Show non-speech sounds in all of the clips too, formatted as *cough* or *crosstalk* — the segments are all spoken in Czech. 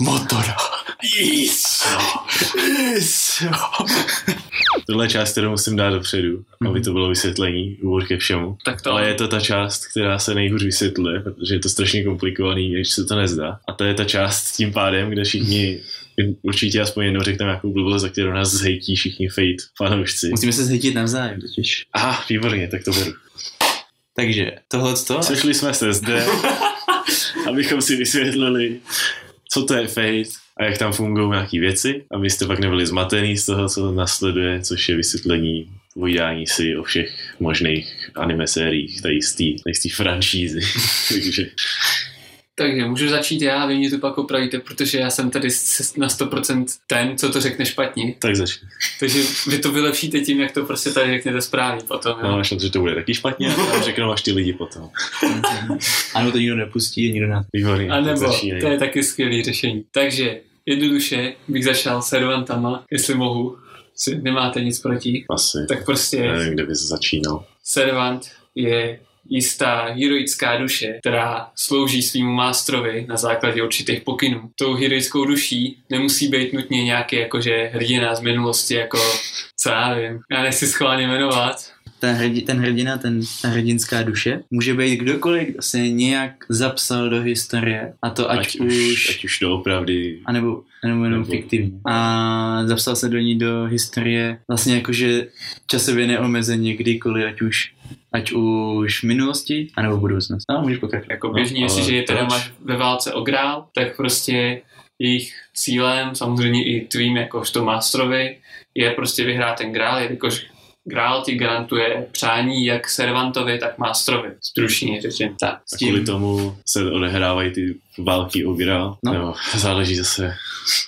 Motora. Yes. Yes. Tohle část, kterou musím dát dopředu, aby to bylo vysvětlení úvod ke všemu. Tak to Ale je to ta část, která se nejhůř vysvětluje, protože je to strašně komplikovaný, když se to nezdá. A to je ta část tím pádem, kde všichni určitě aspoň jednou řekneme nějakou blbost, za kterou nás zhejtí všichni fate fanoušci. Musíme se zhytit navzájem totiž. Aha, výborně, tak to beru. Takže tohle to. Sešli jsme se zde, *laughs* abychom si vysvětlili, co to je Fate a jak tam fungují nějaké věci, abyste pak nebyli zmatený z toho, co nasleduje, což je vysvětlení povídání si o všech možných anime sériích tady z té- franšízy. *laughs* Takže Takže můžu začít já a vy mě to pak opravíte, protože já jsem tady na 100% ten, co to řekne špatně. tak začni. Takže vy to vylepšíte tím, jak to prostě tady řeknete správně potom. No, Jo? na to, že to bude taky špatně, a řeknou až ty lidi potom. *laughs* Ano, to nikdo nepustí a nikdo na Výborně, A nebo, to je taky skvělý řešení. Takže jednoduše bych začal servantama, jestli mohu. Si nemáte nic proti. Asi. Tak prostě Nevím, kde bys začínal. servant je jistá heroická duše, která slouží svýmu mástrovi na základě určitých pokynů. Tou heroickou duší nemusí být nutně nějaký jakože hrdina z minulosti, jako co já vím. Já nechci schválně jmenovat. ten, hrdi, ten hrdina, ten, ta hrdinská duše, může být kdokoliv, kdo se nějak zapsal do historie, a to ať, Ať, už, ať už doopravdy anebo, anebo jenom Nebo- fiktivně. A zapsal se do ní do historie vlastně jakože časově neomezeně kdykoliv, ať už ať už v minulosti, anebo v budoucnosti. No, můžeš pokračovat. Jako No, běžně, ale jestliže je teda máš ve válce o grál, tak prostě jejich cílem, samozřejmě i tvým jakožto mástrovi, je prostě vyhrát ten grál, jelikož grál ti garantuje přání jak servantovi, tak mástrovi. Stručně řečeno. Tak, S a kvůli tím, tomu se odehrávají ty války o Grál. No. Nebo *laughs* záleží zase,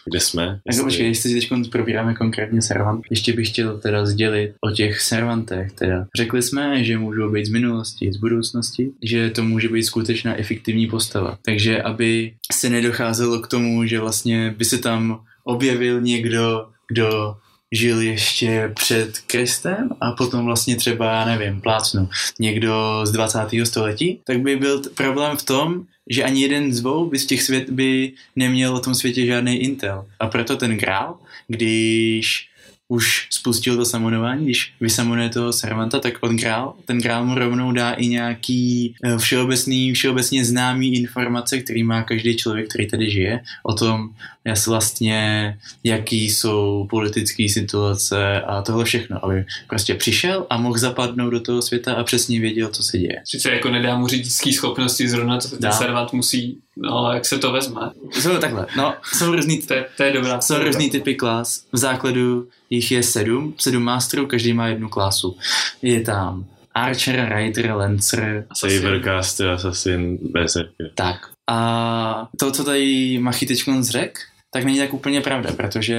kde jsme. jako Jestli- počkej, jestli si teď probíráme konkrétně servant, ještě bych chtěl teda sdělit o těch servantech. Teda. Řekli jsme, že můžou být z minulosti, z budoucnosti, že to může být skutečná efektivní postava. Takže aby se nedocházelo k tomu, že vlastně by se tam objevil někdo, kdo žil ještě před Kristem a potom vlastně třeba, já nevím, plácnu, někdo z 20. století, tak by byl t- problém v tom, že ani jeden z dvou by z těch svět by neměl o tom světě žádný intel. A proto ten grál, když už spustil to samonování, když vysamonuje toho servanta, tak on grál, ten grál mu rovnou dá i nějaký eh, všeobecný, všeobecně známý informace, který má každý člověk, který tady žije, o tom, vlastně, jaký jsou politické situace a tohle všechno, aby prostě přišel a mohl zapadnout do toho světa a přesně věděl, co se děje. Sice jako nedá mu řidičský schopnosti, zrovna to ten Dá. servant musí, no jak se to vezme. Jsou takhle, no, jsou různý, To je, to je dobrá. jsou různý typy klas. V základu jich je sedm, sedm mástrů, každý má jednu klasu. Je tam Archer, Rider, Lancer, Sabercaster, Assassin, Berserker. tak. A to, co tady Machy teď řekl, tak není tak úplně pravda, protože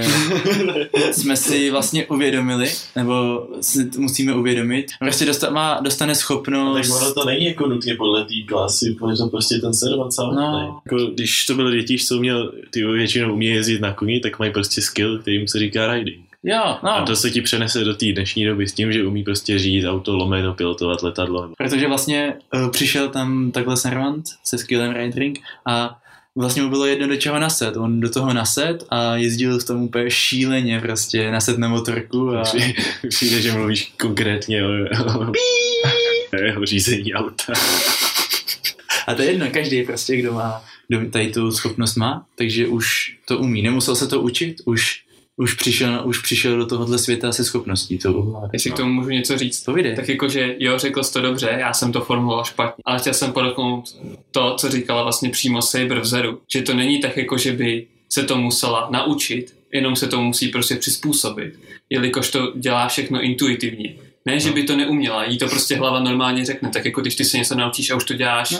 *laughs* jsme si vlastně uvědomili, nebo si musíme uvědomit, prostě dosta, má, dostane schopnost... Tak ono to není jako nutně podle té klasy, protože to prostě ten servant samotný. No, Jako, když to byl děti, co měl, ty většinou umí jezdit na koni, tak mají prostě skill, kterým se říká riding. jo, no. A to se ti přenese do té dnešní doby s tím, že umí prostě řídit auto, lomeno, pilotovat letadlo. Protože vlastně uh, přišel tam takhle servant se skillem riding a vlastně mu bylo jedno do čeho naset. On do toho naset a jezdil v tom úplně šíleně prostě naset na motorku a Při- Přijde, že mluvíš konkrétně o, o, o řízení auta. A to je jedno, každý prostě, kdo má, kdo tady tu schopnost má, takže už to umí. Nemusel se to učit, už, už, přišel, už přišel do tohohle světa se schopností to ovládat. Jestli k tomu můžu něco říct. Povídej. Tak jakože, jo, řekl jsi to dobře, já jsem to formuloval špatně, ale chtěl jsem podotknout to, co říkala vlastně přímo Saber v Zeru, že to není tak jako, že by se to musela naučit, jenom se to musí prostě přizpůsobit, jelikož to dělá všechno intuitivně. Ne, že by to neuměla, jí to prostě hlava normálně řekne, tak jako když ty se něco naučíš a už to děláš No.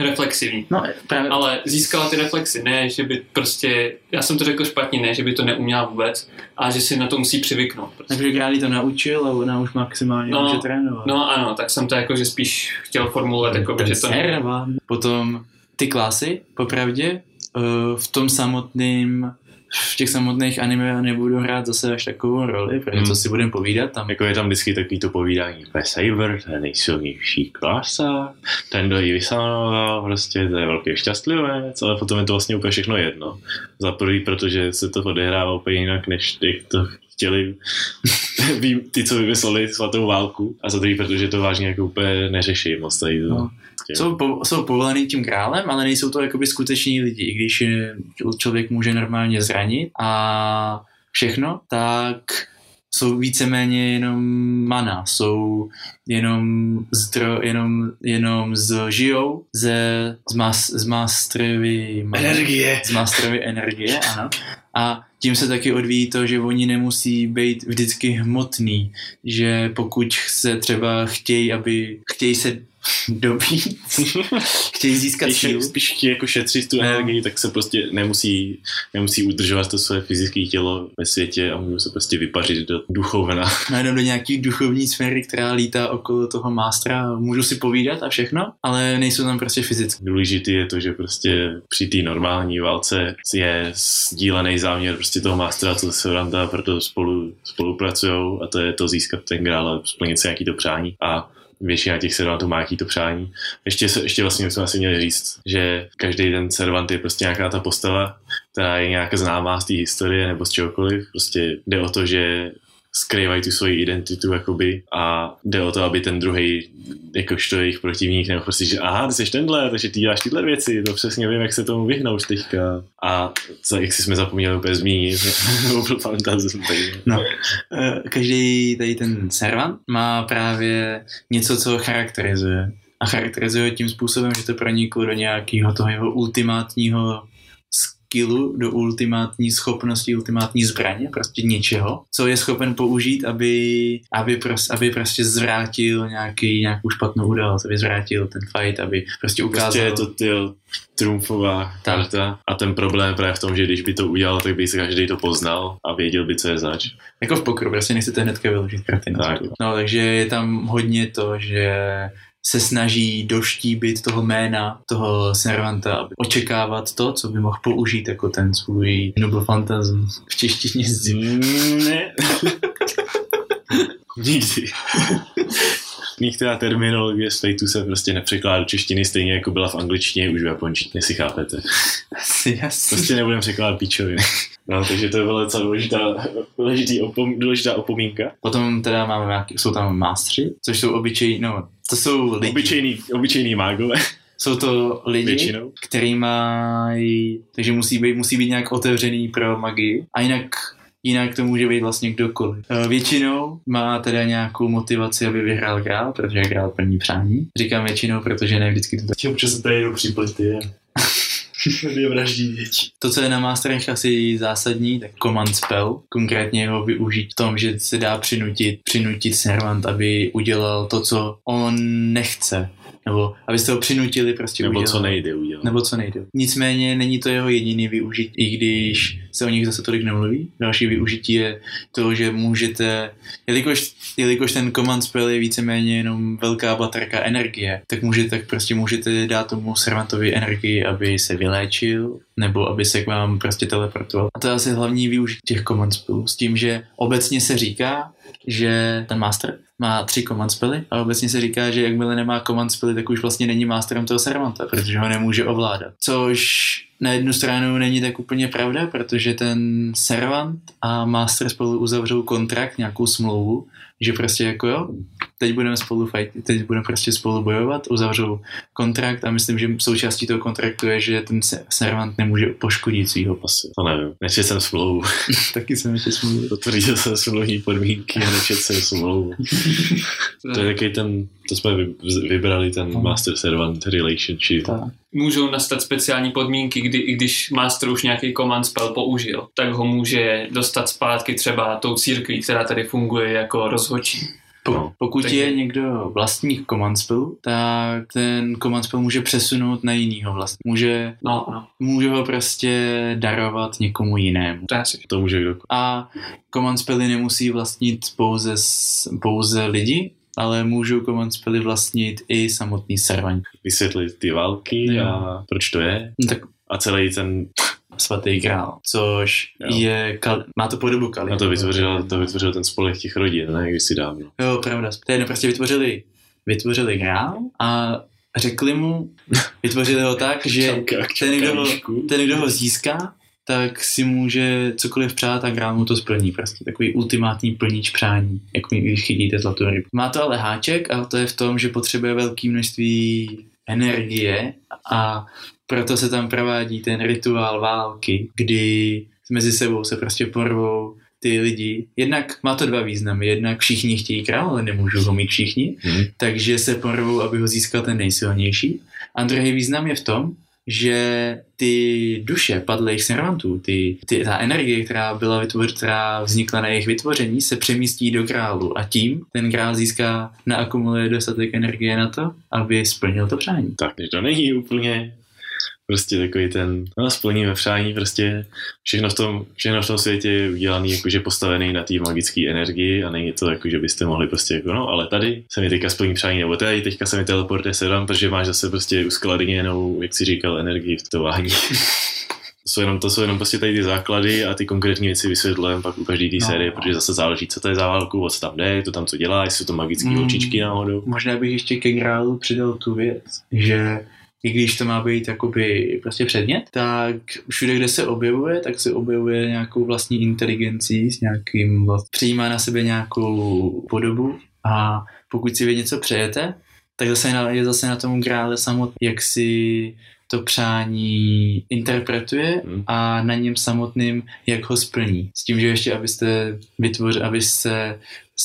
Reflexivní. No, právě, Ale získala ty reflexy, ne, že by prostě, já jsem to řekl špatně, ne, že by to neuměla vůbec, a že si na to musí přivyknout. Prostě. takže Gráli to naučil a ona už maximálně No, může trénovat. No ano, tak jsem to jako, že spíš chtěl formulovat, jako, že to... Potom ty klasy, popravdě, eh, v tom samotném v těch samotných anime nebudu hrát zase až takovou roli, protože Hmm. co si budeme povídat tam. Jako je tam vždycky takový to povídání, to je Saber, to je nejsilnější klasa, ten, kdo ji vysanoval, prostě to je velký šťastlivec, ale potom je to vlastně úplně všechno jedno. Za prvý, protože se to odehrává úplně jinak, než jak to chtěli *laughs* ty, co vymysleli svatou válku. A za druhý, protože to vážně jako úplně neřeší moc tady to. No. Jsou, po, jsou povolaný tím králem, ale nejsou to jakoby skuteční lidi. I když je, člověk může normálně zranit a všechno, tak jsou víceméně jenom mana, jsou jenom zdro, jenom, jenom z, žijou ze, z, mas, z masterovy Energie! z masterovy energie, ano. A tím se taky odvíjí to, že oni nemusí být vždycky hmotný, že pokud se třeba chtějí, aby chtějí se *laughs* dobít, chtějí získat Když sílu, spíš chtějí jako šetřit tu No. energii, tak se prostě nemusí, nemusí udržovat to své fyzické tělo ve světě a můžou se prostě vypařit do duchovna. *laughs* najednou do nějaký duchovní sféry, která lítá okolo toho mástra, můžu si povídat a všechno, ale nejsou tam prostě fyzicky. Důležitý je to, že prostě při té normální válce je sdílený záměr prostě toho mástra a toho Severanta, proto spolu, spolupracují a to je to získat ten grál a splnit si nějaký to přání a většina těch servantů má nějaký to přání. Ještě, ještě vlastně bychom asi měli říct, že každý ten servant je prostě nějaká ta postava, která je nějak známá z té historie nebo z čehokoliv. Prostě jde o to, že skrývají tu svoji identitu jakoby a jde o to, aby ten druhý jakožto jejich protivník nebo prostě, že aha, ty jsi tenhle, takže ty děláš tyhle věci, to přesně vím, jak se tomu vyhnout teďka. A co, jak si jsme zapomněli úplně zmínit, *laughs* byl fantasm, takže No. Eh, Každý tady ten servant má právě něco, co ho charakterizuje. A charakterizuje tím způsobem, že to proniklo do nějakého toho jeho ultimátního skillu, do ultimátní schopnosti, ultimátní zbraně, prostě něčeho, co je schopen použít, aby, aby, pros, aby prostě zvrátil nějaký, nějakou špatnou událost, aby zvrátil ten fight, aby prostě ukázal... Prostě je to tyjo, trumfová Tak. karta a ten problém je právě v tom, že když by to udělal, tak by se každý to poznal a věděl by, co je zač. Jako v pokru, prostě nechcete hnedka vyložit karty na Tak. No, takže je tam hodně to, že se snaží doštíbit toho jména, toho servanta, aby očekávat to, co by mohl použít jako ten svůj noble fantasm v češtině z Ne. *laughs* Nikdy. Některá terminologie z Fateu se prostě nepřekládá do češtiny stejně jako byla v angličtině už v japonštině, jestli chápete. Asi jasný. Prostě nebudeme překládat píčoviny. No, takže to byla docela důležitá, důležitý opom, důležitá opomínka. Potom teda máme nějaký, jsou tam mástři, což jsou obyčejní, no, to jsou lidi. Obyčejný, obyčejný mágové. Jsou to lidi, Většinou. který mají, takže musí být, musí být nějak otevřený pro magii a jinak Jinak to může být vlastně kdokoliv. Eh, Většinou má teda nějakou motivaci, aby vyhrál grál, protože grál plní přání. Říkám většinou, protože ne vždycky to tak. Občas se tady jdou příplety *laughs* a je vraždí děti. To, co je na Masterech asi zásadní, tak command spell, konkrétně ho využít v tom, že se dá přinutit, přinutit servant, aby udělal to, co on nechce. Nebo abyste ho přinutili prostě Nebo udělat. co nejde udělat. Nebo co nejde. Nicméně není to jeho jediný využití, i když se o nich zase tolik nemluví. Další využití je to, že můžete, jelikož, jelikož ten command spell je víceméně jenom velká baterka energie, tak můžete, tak prostě můžete dát tomu servantovi energii, aby se vyléčil, nebo aby se k vám prostě teleportoval. A to je asi hlavní využití těch command spellů. S tím, že obecně se říká, že ten master má tři command spely a obecně se říká, že jakmile nemá command spely, tak už vlastně není masterem toho servanta, protože ho nemůže ovládat. Což na jednu stranu není tak úplně pravda, protože ten servant a master spolu uzavřou kontrakt, nějakou smlouvu, že prostě jako jo, teď budeme spolu fight, teď budeme prostě spolu bojovat, uzavřou kontrakt a myslím, že součástí toho kontraktu je, že ten se- servant nemůže poškodit svého Asi, to nevím. Nečetl jsem smlouvu. *laughs* Taky jsem ještě smluvil. Potvrdil jsem smluvní podmínky a nečetl jsem smlouvu. To je taky ten, to jsme vy- vybrali ten No. master servant relationship. Tak. Můžou nastat speciální podmínky, kdy i když master už nějaký command spell použil, tak ho může dostat zpátky třeba tou církví, která tady funguje jako rozhodčí. Po, No. pokud Takže- je někdo vlastník command spellu, tak ten command spell může přesunout na jinýho vlastní. Může, No, no, může ho prostě darovat někomu jinému. to asi. To může kdo. A command spelly nemusí vlastnit pouze, s- pouze lidi, ale můžou command spelly vlastnit i samotný servant. Vysvětlit ty války Jo. a proč to je. No tak A celý ten svatý král, což Jo. je, kal, má to podobu Kali. A to vytvořil, to vytvořil ten spolek těch rodin, ne, když si dávno. Jo, pravda. To je prostě vytvořili, vytvořili král a řekli mu, *laughs* vytvořili ho tak, že Čauka, ten, kdo ho, ten, kdo ho získá, tak si může cokoliv přát a král mu to splní. Prostě takový ultimátní plníč přání, jako když chytíte zlatou rybu. Má to ale háček a to je v tom, že potřebuje velké množství energie a proto se tam provádí ten rituál války, kdy mezi sebou se prostě porvou ty lidi. Jednak má to dva významy. Jednak všichni chtějí král, ale nemůžou ho mít všichni, Mhm. takže se porvou, aby ho získal ten nejsilnější. A druhý význam je v tom, že ty duše padlých servantů, ty, ty, ta energie, která byla vytvoř, která vznikla na jejich vytvoření, se přemístí do králu a tím ten král získá, naakumuluje dostatek energie na to, aby splnil to přání. Takže to není úplně prostě takový ten, no splníme přání, prostě všechno v tom, všechno v tom světě je udělané jakože postavený na té magické energii a není to jako, že byste mohli prostě jako, no ale tady se mi teďka splní přání, nebo tady teďka se mi teleportuje sedm, protože máš zase prostě uskladněnou, jak si říkal, energii v tování. *laughs* To jsou, jenom, to jsou jenom prostě tady ty základy a ty konkrétní věci vysvětlujeme pak u každé té No. série, protože zase záleží, co to je za válku, o co tam jde, to tam co dělá, jestli jsou to magické Mm. očičky náhodou. Možná bych ještě ke králu přidal tu věc, že i když to má být jakoby prostě předmět, tak všude, kde se objevuje, tak se objevuje nějakou vlastní inteligencí, s nějakým, vlast... přijímá na sebe nějakou podobu a pokud si vy něco přejete, tak zase na, je zase na tom krále samotný, jak si to přání interpretuje Hmm. a na něm samotným, jak ho splní. S tím, že ještě abyste vytvořili, aby se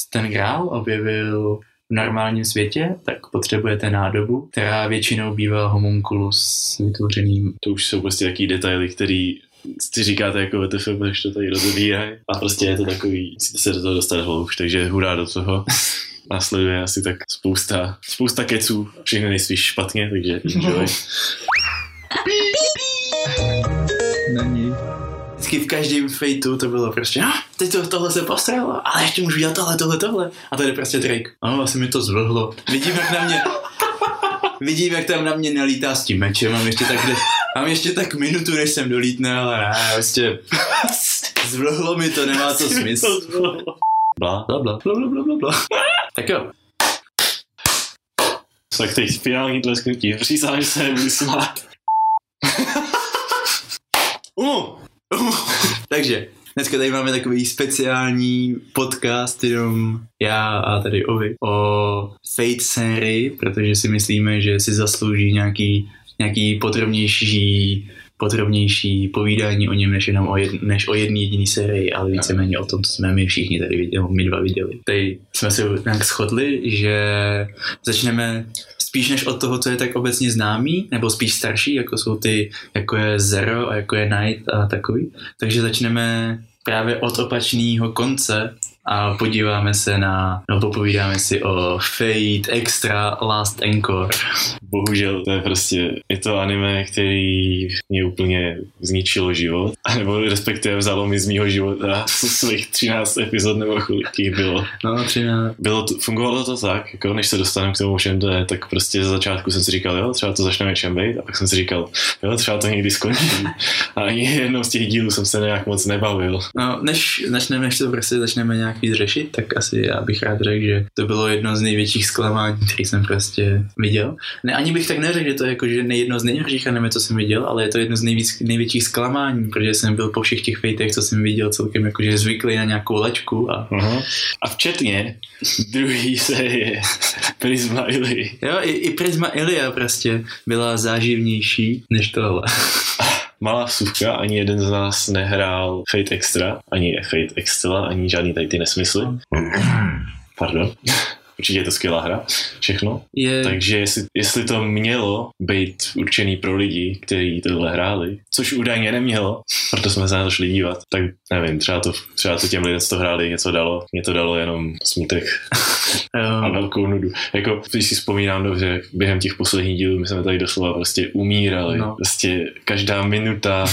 ten grál objevil normálním světě, tak potřebujete nádobu, která většinou bývá homunculus vytvořeným. to už jsou prostě jaký detaily, který si říkáte jako VTF, budeš to tady rozebírají. A prostě je to takový, musíte se do toho dostat hloubš, takže hurá do toho. *laughs* Následuje asi tak spousta, spousta keců, všechny nejspíš špatně, takže enjoy. *laughs* Není. Vždycky v každém fejtu to bylo prostě, ah, teď to, tohle se postralo, ale ještě můžu dělat tohle, tohle, tohle. A tady prostě Drake. Ano, asi mi to zvlhlo. Vidím, jak na mě, vidím, jak tam na mě nelítá s tím mečem, mám ještě tak, mám ještě tak minutu, než jsem dolítne, ale ne, prostě zvlhlo mi to, nemá to smysl. Bla. Bla, bla, bla, bla, bla, bla, bla. Tak jo, Tak teď finální tlesknutí. Přísahám, že se nebudu smát. *laughs* Uh. *laughs* Takže, dneska tady máme takový speciální podcast, jenom já a tady Ovi, o Fate sérii, protože si myslíme, že si zaslouží nějaký, nějaký podrobnější podrobnější povídání o něm, než, jenom o, než o jedné jediné sérii, ale víceméně o tom, co jsme my všichni tady viděli, my dva viděli. Tady jsme se nějak shodli, že začneme spíš než od toho, co je tak obecně známý, nebo spíš starší, jako jsou ty, jako je Zero a jako je Night a takový. Takže začneme právě od opačného konce a podíváme se na, no popovídáme si o Fate Extra Last Encore. Bohužel to je prostě, je to anime, který mě úplně zničilo život, *laughs* nebo respektive vzalo mi z mýho života *laughs* svých 13 epizod nebo kolik jich bylo. No, 13. Bylo to, fungovalo to tak, jako než se dostaneme k tomu všem, to je, tak prostě za začátku jsem si říkal, jo, třeba to začne něčem být, a pak jsem si říkal, jo, třeba to někdy skončí. A ani jednou z těch dílů jsem se nějak moc nebavil. No, než začneme, než to prostě začneme nějak víc řešit, tak asi já bych rád řekl, že to bylo jedno z největších zklamání, který jsem prostě viděl. Ne, ani bych tak neřekl, že to je jako, že jedno z nejhorších anime, co jsem viděl, ale je to jedno z nejvíc, největších zklamání, protože jsem byl po všech těch fejtech, co jsem viděl, celkem jakože zvyklý na nějakou lačku a Aha. A včetně druhý série Prisma Ili. jo, i, i Prisma Ilia prostě byla záživnější než tohle. Malá vsuvka, ani jeden z nás nehrál Fate Extra, ani Fate Extra, ani žádný tady ty nesmysly. Pardon. Určitě je to skvělá hra, všechno. Je, Takže jestli, jestli to mělo být určený pro lidi, kteří tohle hráli, což údajně nemělo, proto jsme se na to šli dívat, tak nevím, třeba to, třeba to těm lidem, co to hráli, něco dalo. Mě to dalo jenom smutek *laughs* a jo, velkou nudu. Jako, když si vzpomínám dobře, během těch posledních dílů my jsme tady doslova prostě umírali. No. Prostě každá minuta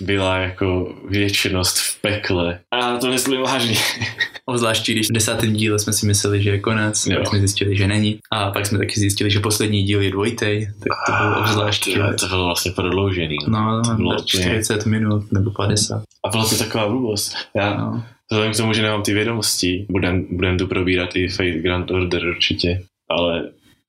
byla jako věčnost v pekle. a já to myslím vážně. *laughs* Obzvláště když v desátém díle jsme si mysleli, že je konec, Jo. pak jsme zjistili, že není. A pak jsme taky zjistili, že poslední díl je dvojitej, tak to bylo obzvláště. To, to bylo vlastně prodloužený. No, to bylo no, úplně- 40 minut nebo 50. A byla to taková blbost. Já, No. Vzhledem k tomu, že nemám ty vědomosti, budem, budem tu probírat i Fate Grand Order určitě, ale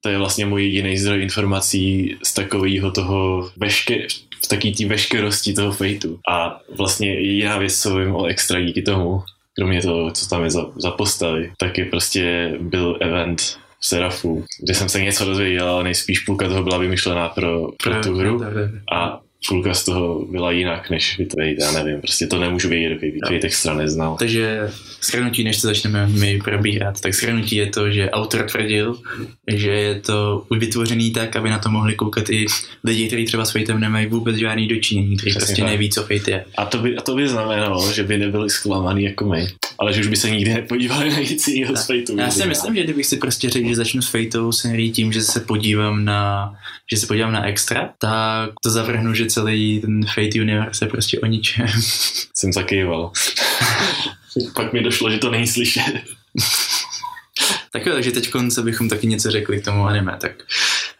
to je vlastně můj jediný zdroj informací z takového toho veške, v taký té veškerosti toho Fateu. A vlastně jediná věc, co vím o extra díky tomu, kromě toho, co tam je za, za postavy, tak je prostě byl event v Serafu, kde jsem se něco dozvěděl, ale nejspíš půlka toho byla vymyšlená pro, pro tu hru a půlka z toho byla jinak než Fate, já nevím, prostě to nemůžu vědět, dokud Fate extra neznal. Takže shrnutí, než se začneme my probírat, tak shrnutí je to, že autor tvrdil, že je to vytvořený tak, aby na to mohli koukat i lidi, kteří třeba s Fatem nemají vůbec žádný dočinění, kteří prostě tak. neví, co Fate je. A to by, a to by znamenalo, že by nebyli zklamaný jako my, ale že už by se nikdy nepodívali na nic jiného z Fateu. Já si myslím, že kdybych si prostě řekl, že začnu s Fatou sérií tím, že se podívám na, že se podívám na extra, tak to zavrhnu, že celý ten Fate universe je prostě o ničem. *laughs* Jsem zakýval. *laughs* Pak mi došlo, že to není slyšet. *laughs* Tak jo, takže teď se bychom taky něco řekli k tomu anime, tak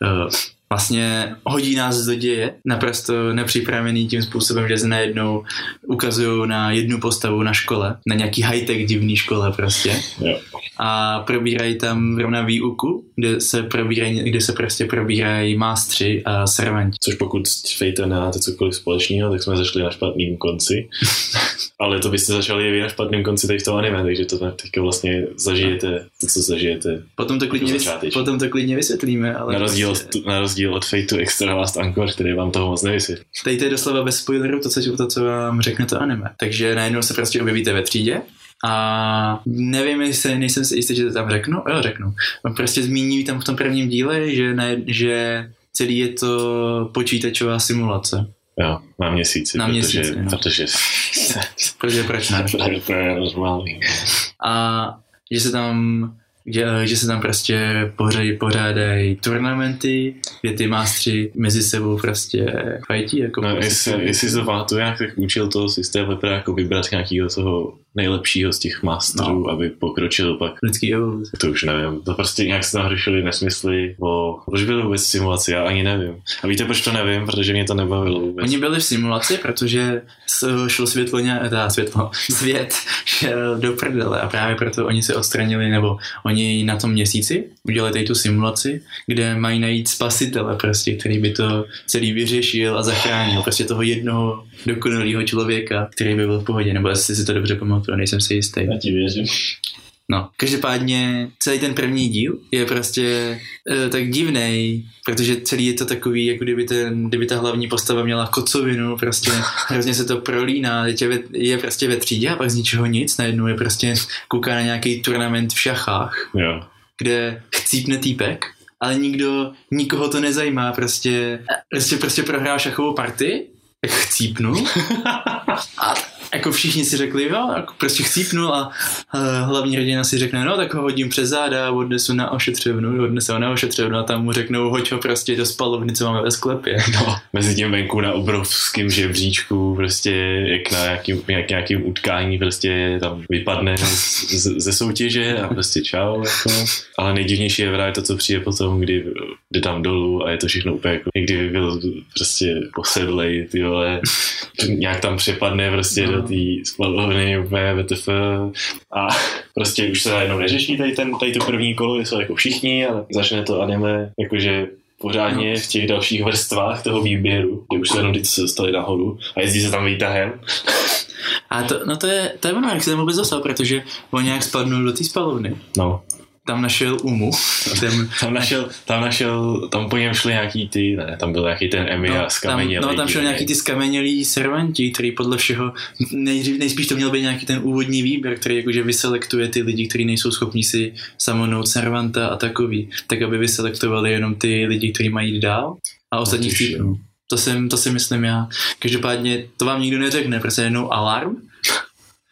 uh, vlastně hodí nás do děje, naprosto nepřipravený tím způsobem, že se najednou ukazují na jednu postavu na škole, na nějaký high-tech divný škole prostě. Jo. A probírají tam rovna výuku, kde se, probírají, kde se prostě probírají mástři a servanti. Což pokud Fatem nemáte cokoliv společného, tak jsme zašli na špatným konci. *laughs* ale to byste začali vy na špatném konci tady v tom anime, takže to teďka vlastně zažijete, to, co zažijete. Potom to klidně, vys- potom to klidně vysvětlíme, ale Na rozdíl, prostě, od, na rozdíl od Fateu Extra Last Anchor, který vám toho moc nevysvětlí. tady to je doslova bez spoilerů to, co, to, co vám řekne to anime. Takže najednou se prostě objevíte ve třídě a nevím, jestli nejsem si jistý, že to tam řeknu. Jo, řeknu. Prostě zmíní tam v tom prvním díle, že, ne, že celý je to počítačová simulace. Jo, na měsíci, Na protože, měsíci, no. protože Protože proč ne? *laughs* A že se tam že, že se tam prostě pořádají, pořádají turnamenty, kde ty mástři mezi sebou prostě fajtí. Jako No, prostě jestli, jestli se pamatuje, jak tak učil toho systém lepra jako vybrat nějakého toho nejlepšího z těch masterů, no. aby pokročil pak. lidský evoluce. To už nevím. To prostě nějak se tam řešili nesmysly o... Proč byly vůbec simulaci? Já ani nevím. A víte, proč to nevím? Protože mě to nebavilo vůbec. Oni byli v simulaci, protože šlo světlo, ně, teda světlo, *laughs* svět šel do prdele a právě proto oni se odstranili, nebo oni na tom měsíci udělali tady tu simulaci, kde mají najít spasitele prostě, který by to celý vyřešil a zachránil prostě toho jednoho dokonalého člověka, který by byl v pohodě, nebo jestli si to dobře pamatuju, nejsem si jistý. Já ti věřím. No, každopádně celý ten první díl je prostě e, tak divný, protože celý je to takový, jako kdyby, ten, kdyby ta hlavní postava měla kocovinu, prostě *laughs* hrozně se to prolíná, teď je, ve, je prostě ve třídě a pak z ničeho nic, najednou je prostě kouká na nějaký turnament v šachách, Jo. kde chcípne týpek, ale nikdo, nikoho to nezajímá, prostě, prostě, prostě prohrál šachovou partii, tak chcípnul *laughs* a jako všichni si řekli, jo, jako prostě chcípnul a uh, hlavní rodina si řekne, no tak ho hodím přes záda a odnesu na ošetřovnu, odnesu ho na ošetřovnu a tam mu řeknou, hoď ho prostě do spalovny, co máme ve sklepě. *laughs* No, mezi tím venku na obrovském žebříčku, prostě jak na nějakým, jak nějakým utkání prostě tam vypadne z, z, ze soutěže a prostě čau, jako. Ale nejdivnější je právě to, co přijde potom, kdy jde tam dolů a je to všechno úplně jako, kdyby byl prostě posedlej, ty vole, nějak tam přepadne prostě No. Do té spalovny úplně VTF a prostě už se najednou neřeší tady, ten, tady to první kolo, jsou jako všichni, ale začne to anime, jakože pořádně v těch dalších vrstvách toho výběru, kde už se jenom ty, co se dostali nahoru a jezdí se tam výtahem. A to, no to je, to je ono, jak se tam vůbec dostal, protože on nějak spadnul do té spalovny. No, Tam našel Umu, ten, tam našel, tam našel, tam po něm šli nějaký ty, ne, tam byl nějaký ten Emi no, tam, skamenělý. no, tam šel nějaký ty skamenělí servanti, který podle všeho, nejdřív, nejspíš to měl být nějaký ten úvodní výběr, který jakože vyselektuje ty lidi, kteří nejsou schopni si samonout servanta a takový, tak aby vyselektovali jenom ty lidi, kteří mají jít dál a ostatní tuším. chcípnou. To, jsem, to si myslím já. Každopádně to vám nikdo neřekne, prostě jenom alarm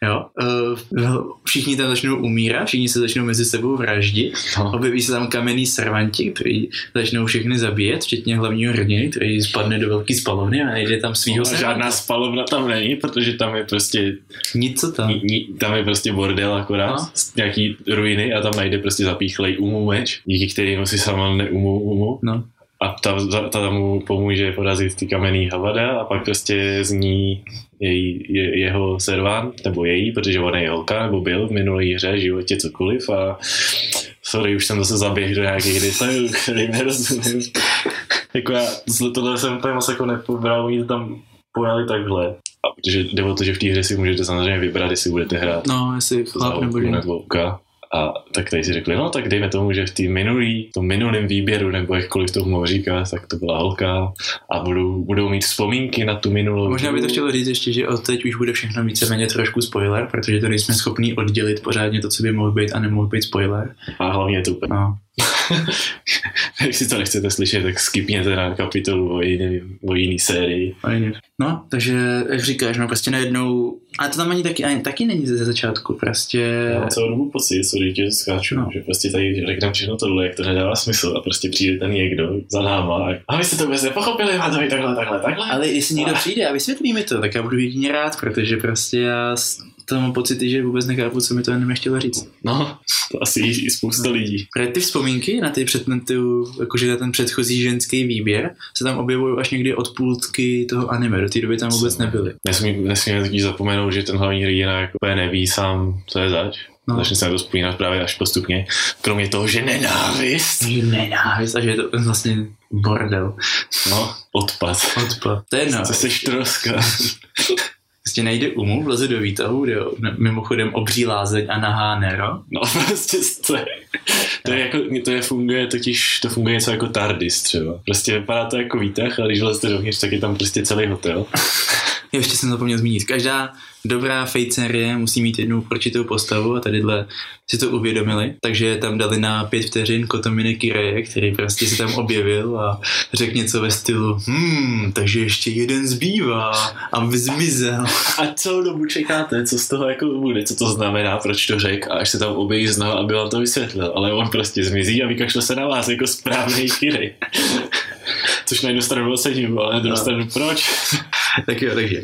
Jo? Uh, všichni tam začnou umírat, všichni se začnou mezi sebou vraždit. No. Objeví se tam kamenný servanti, kteří začnou všechny zabíjet, včetně hlavního hrdiny, který spadne do velké spalovny a najde tam svýho servanta. žádná spalovna tam není, protože tam je prostě Nic co tam. Ní, ní, tam je prostě bordel akorát, No. no. nějaký ruiny a tam najde prostě zapíchlej umu meč, díky kterému si sama neumu umu. No. A ta, ta, ta mu pomůže porazit ty kamenný havada a pak prostě z ní její, je, jeho servant, nebo její, protože ona je holka, nebo byl v minulé hře, životě, cokoliv a sorry, už jsem zase zaběhl do nějakých detailů, který nerozumím. jako já, tohle jsem úplně moc jako nepobral, oni to tam pojali takhle. A protože jde o to, že v té hře si můžete samozřejmě vybrat, jestli budete hrát No, jestli chlap nebo žena. nebo. A tak tady si řekli, no tak dejme tomu, že v té minulý, tom minulém výběru, nebo jakkoliv to mohu říkat, tak to byla holka a budou, budou mít vzpomínky na tu minulou. Možná by to chtělo říct ještě, že od teď už bude všechno víceméně trošku spoiler, protože to nejsme schopní oddělit pořádně to, co by mohl být a nemohl být spoiler. A hlavně to úplně. No. *laughs* Jestli to nechcete slyšet, tak skipněte na kapitolu o jiný, o jiný sérii. No, takže jak říkáš, no prostě najednou, a to tam ani taky, ani, taky není ze začátku, prostě, mám celou dobu pocit, sorry, že skáču, No. no. že prostě tady řekneme všechno tohle, jak to nedává smysl a prostě přijde ten někdo za náma a, a vy jste to vůbec nepochopili, má to takhle, takhle, takhle. ale jestli někdo přijde a vysvětlí mi to, tak já budu jedině rád, protože prostě já to mám pocity, že vůbec nechápu, co mi to jenom chtělo říct. No, to asi i i spousta lidí. Protože ty vzpomínky na ty před, na tu, jakože na ten předchozí ženský výběr se tam objevují až někdy od půlky toho anime, do té doby tam vůbec nebyly. Nesmí, nesmíme totiž zapomenout, že ten hlavní hrdina jako neví sám, co je zač. No. No. Začne se na to vzpomínat právě až postupně. Kromě toho, že nenávist. Takže nenávist a že je to vlastně bordel. No, odpad. Odpad. To je. To jsi troska. *laughs* Prostě nejde umu, vleze do výtahu, jde o- ne- mimochodem obří lázeň a nahá Nero. No *laughs* prostě to je, to je jako, to je funguje totiž, to funguje něco jako TARDIS třeba. Prostě vypadá to jako výtah, ale když vlezete dovnitř, tak je tam prostě celý hotel. Jo, *laughs* ještě jsem zapomněl zmínit. Každá dobrá Fate série musí mít jednu určitou postavu a tadyhle si to uvědomili, takže tam dali na pět vteřin Kotomine Kireje, který prostě se tam objevil a řekl něco ve stylu hmm, takže ještě jeden zbývá a zmizel. A celou dobu čekáte, co z toho jako bude, co to znamená, proč to řek a až se tam objeví znal, aby vám to vysvětlil. Ale on prostě zmizí a vykašle se na vás jako správný kiry. Což na jednu stranu ocením, ale na druhou No. stranu proč? tak jo, takže.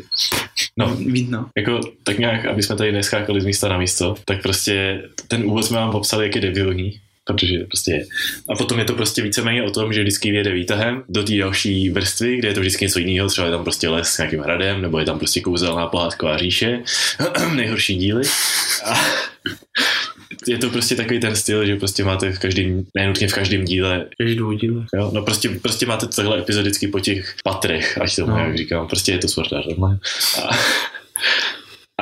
No, Víc no. jako tak nějak, aby jsme tady neskákali z místa na místo, tak prostě ten úvod jsme vám popsali, jak je debilní, protože prostě je. A potom je to prostě víceméně o tom, že vždycky vyjede výtahem do té další vrstvy, kde je to vždycky něco jiného, třeba je tam prostě les s nějakým hradem, nebo je tam prostě kouzelná pohádková říše, *clears throat* nejhorší díly. A je to prostě takový ten styl, že prostě máte v každém, nenutně v každém díle Každou díle. Jo, no prostě, prostě máte takhle epizodicky po těch patrech, ať to No. jak říkám, prostě je to Sword Online. A,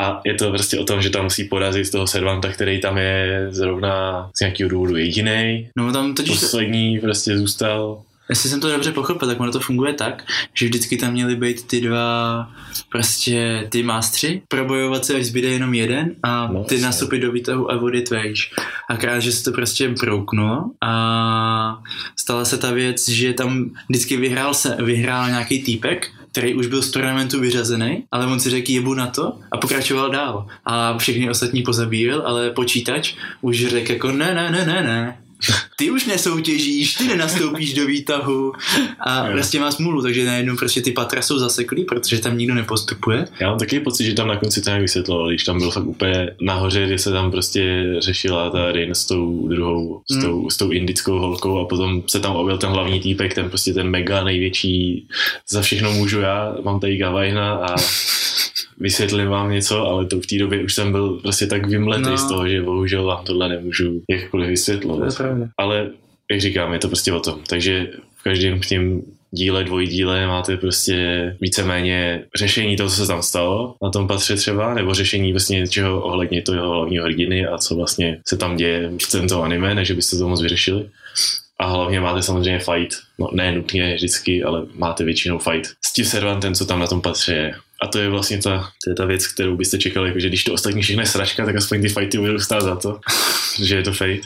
a je to prostě o tom, že tam musí porazit toho servanta, který tam je zrovna z nějakého důvodu jediný. No tam totiž Poslední prostě zůstal. Jestli jsem to dobře pochopil, tak ono to funguje tak, že vždycky tam měly být ty dva prostě ty mástři, probojovat se, až zbyde jenom jeden a No, ty nastupy do výtahu a vody tvejš. A krát, že se to prostě brouknulo a stala se ta věc, že tam vždycky vyhrál, se, vyhrál nějaký týpek, který už byl z turnamentu vyřazený, ale on si řekl jebu na to a pokračoval dál. A všechny ostatní pozabíjel, ale počítač už řekl jako ne, ne, ne, ne, ne. Ty už nesoutěžíš, ty nenastoupíš do výtahu a Jo. prostě má smůlu, takže najednou prostě ty patra jsou zaseklý, protože tam nikdo nepostupuje. Já mám taky pocit, že tam na konci to nějak vysvětloval, když tam byl fakt úplně nahoře, kde se tam prostě řešila ta Rin s tou druhou, s tou, s tou indickou holkou a potom se tam objel ten hlavní týpek, ten prostě ten mega největší, za všechno můžu já, mám tady Gavajna a *laughs* vysvětlím vám něco, ale to v té době už jsem byl prostě tak vymletý No. z toho, že bohužel vám tohle nemůžu jakkoliv vysvětlovat. pravda. Ale jak říkám, je to prostě o tom. Takže v každém tím díle, dvojdíle máte prostě víceméně řešení toho, co se tam stalo na tom patře třeba, nebo řešení vlastně něčeho ohledně toho hlavního hrdiny a co vlastně se tam děje v tomto anime, než byste to moc vyřešili. A hlavně máte samozřejmě fight, no ne nutně vždycky, ale máte většinou fight s tím servantem, co tam na tom patře je. A to je vlastně ta, to je ta věc, kterou byste čekali, jako, že když to ostatní všechno je sračka, tak aspoň ty fighty budou stát za to, *laughs* že je to fate.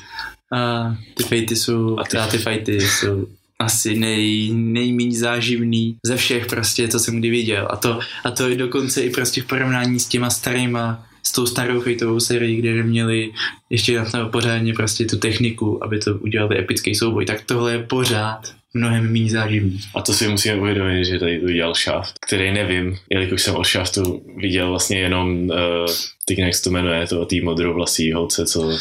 A ty fejty jsou, A ty- ty fighty jsou asi nej, nejméně záživný ze všech prostě, co jsem kdy viděl. A to, a to je dokonce i prostě v porovnání s těma starýma s tou starou fejtovou sérií, kde měli ještě na to pořádně prostě tu techniku, aby to udělali epický souboj, tak tohle je pořád mnohem méně záživný. A to si musíme uvědomit, že tady to dělal Shaft, který nevím, jelikož jsem od Shaftu viděl vlastně jenom uh, teď jak se to jmenuje, to tý modrovlasý holce, co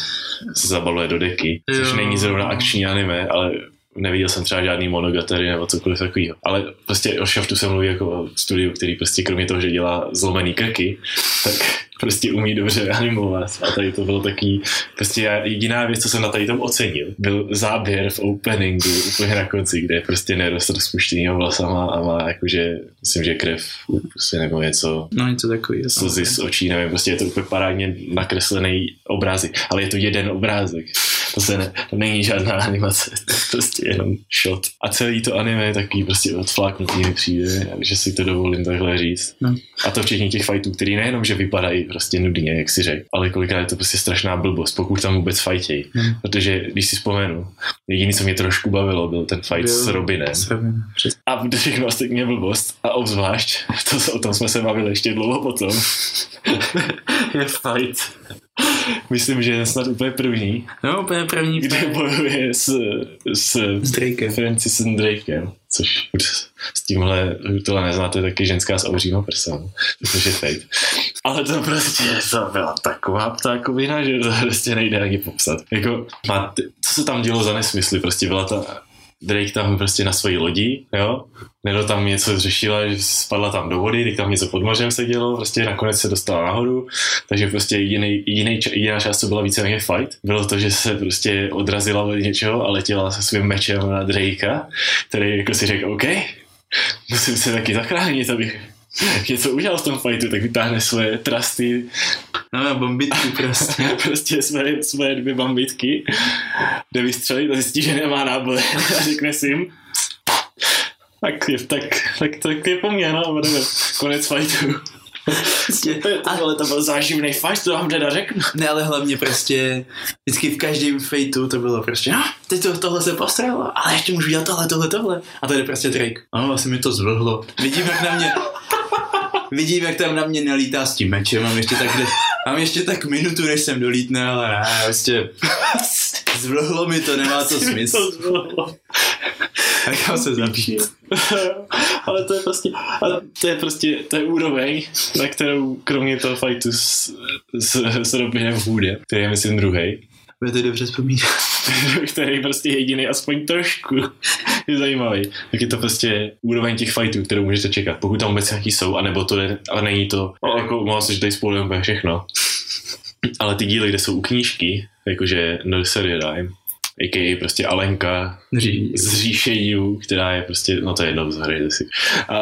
se zabaluje do deky, což Jo. není zrovna akční anime, ale neviděl jsem třeba žádný monogatary nebo cokoliv takového. Ale prostě o Shaftu se mluví jako o studiu, který prostě kromě toho, že dělá zlomený krky, tak prostě umí dobře animovat. A tady to bylo takový, prostě já, jediná věc, co jsem na tady tom ocenil, byl záběr v openingu úplně na konci, kde je prostě nerost rozpuštěnýho vlasama a má jakože, myslím, že krev prostě nebo něco No něco takového. slzy z očí, nevím, prostě je to úplně parádně nakreslený obrázek, ale je to jeden obrázek. To, se ne, to není žádná animace, *laughs* to je prostě jenom shot. A celý to anime je takový prostě odfláknutý mi přijde, že si to dovolím takhle říct. No. A to včetně těch fightů, který nejenom, že vypadají prostě nudně, jak si řekl, ale kolikrát je to prostě strašná blbost, pokud tam vůbec fajtěj. Hmm. Protože když si vzpomenu, jediný, co mě trošku bavilo, byl ten fight Byl s Robinem. S Robinem. A všechno ostatní je blbost. A obzvlášť, *laughs* to, o tom jsme se bavili ještě dlouho potom, *laughs* je fight. *laughs* Myslím, že je snad úplně první, No úplně první kde bojuje s, s s Drakem. Francisem Drakem, což s tímhle tohle neznáte, taky ženská s auříma prsama, což je fake. Ale to prostě to byla taková ptákovina, že to prostě nejde ani popsat. Jako, má, co se tam dělo za nesmysly, prostě byla ta Drake tam prostě na svoji lodi, jo, Nero tam něco řešila, že spadla tam do vody, teď tam něco pod mořem se dělo, prostě nakonec se dostala nahoru, takže prostě jediný, jediný, jediná část, co byla víceméně fight, bylo to, že se prostě odrazila od něčeho a letěla se svým mečem na Drakea, který jako si řekl, OK, musím se taky zachránit, abych něco udělal v tom fightu, tak vytáhne svoje trusty, No a bombitky prostě. *laughs* prostě své, své dvě bambitky, jde vystřelit a zjistí, že nemá náboj a *laughs* řekne si jim, tak je, tak, tak, tak je po mně, no, whatever. Konec fightu. Prostě, a, Ale to byl záživný fight, to vám teda řeknu. ne, ale hlavně prostě vždycky v každém fejtu to bylo prostě, no, teď to, tohle se postralo, ale ještě můžu dělat tohle, tohle, tohle. A tady prostě Drake. Ano, asi mi to zvlhlo. Vidím, jak na mě, vidím, jak tam na mě nelítá s tím mečem, mám ještě tak, mám ještě tak minutu, než jsem dolítne, ale ne, prostě *laughs* zvlhlo mi to, nemá to smysl. To zvlhlo. *laughs* Nechám se zapít. *laughs* ale to je prostě, ale to je prostě, to je úroveň, na kterou kromě toho fightu s, s, s Robinem Hoodem, který je myslím druhý, Budete dobře vzpomínat. *laughs* který prostě jediný aspoň trošku je zajímavý. Tak je to prostě úroveň těch fightů, kterou můžete čekat, pokud tam vůbec nějaký jsou, anebo to je, ale není to, no, jako mohla se, že tady úplně všechno. Ale ty díly, kde jsou u knížky, jakože Nursery Rhyme, a.k.a. prostě Alenka Dřív. z říše Yu, která je prostě, no to je jedno, zahrajte si. A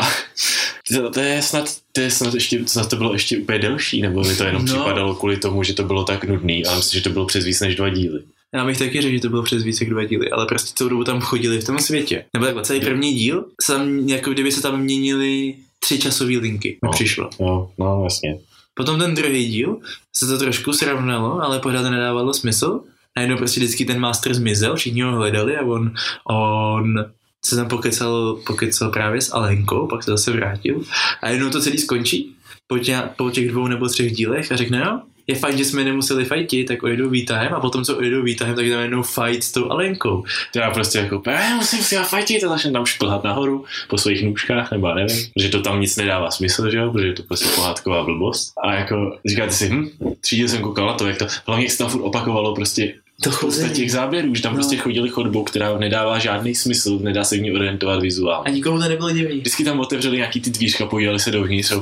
to, to, je snad, to je snad ještě, snad to bylo ještě úplně delší, nebo mi to jenom No. připadalo kvůli tomu, že to bylo tak nudný, ale myslím, že to bylo přes víc než dva díly. Já bych taky řekl, že to bylo přes více jak dva díly, ale prostě celou dobu tam chodili v tom světě. Nebo takhle, celý první díl, sam, jako kdyby se tam měnily tři časové linky, No. přišlo. No, no vlastně. Potom ten druhý díl se to trošku srovnalo, ale pořád nedávalo smysl. Najednou prostě vždycky ten master zmizel, všichni ho hledali a on, on se tam pokecal, pokecal právě s Alenkou, pak se zase vrátil a jednou to celý skončí po, tě, po těch dvou nebo třech dílech a řekne, jo, je fajn, že jsme nemuseli fajtit, tak ojedou výtahem a potom, co ojedou výtahem, tak tam jednou fight s tou Alenkou. Já prostě jako, "Eh, musím si já fajtit a začne tam šplhat nahoru po svých nůžkách, nebo já nevím, že to tam nic nedává smysl, že jo, protože je to prostě pohádková blbost. A jako říkáte si, hm, třídil jsem koukal na to, jak to, hlavně jak se tam furt opakovalo prostě To spousta těch záběrů, že tam No. prostě chodili chodbou, která nedává žádný smysl, nedá se v ní orientovat vizuálně. A nikomu to nebylo divný. Vždycky tam otevřeli nějaký ty dvířka, podívali se dovnitř,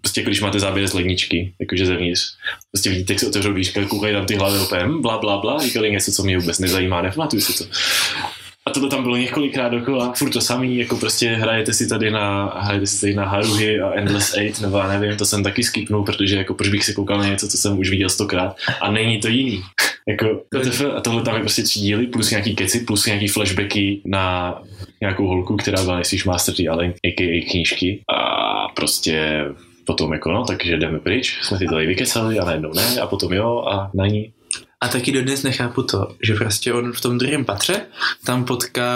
prostě když máte záběr z ledničky, jakože zevnitř. Prostě vidíte, jak se otevřou dvířka, koukají tam ty hlavy hm, bla, bla, bla, říkali něco, co mě vůbec nezajímá, nepamatuju si to. A tohle tam bylo několikrát dokola, furt to samý, jako prostě hrajete si tady na, hrajete si tady na Haruhi a Endless Eight, nebo já nevím, to jsem taky skipnul, protože jako proč bych si koukal na něco, co jsem už viděl stokrát a není to jiný. Jako, a tohle tam je prostě tři díly, plus nějaký keci, plus nějaký flashbacky na nějakou holku, která byla nejspíš Master T. Allen, a.k.a. knížky a prostě potom jako no, takže jdeme pryč, jsme si to tady vykecali a najednou ne a potom jo a na ní. A taky dodnes nechápu to, že prostě on v tom druhém patře tam potká,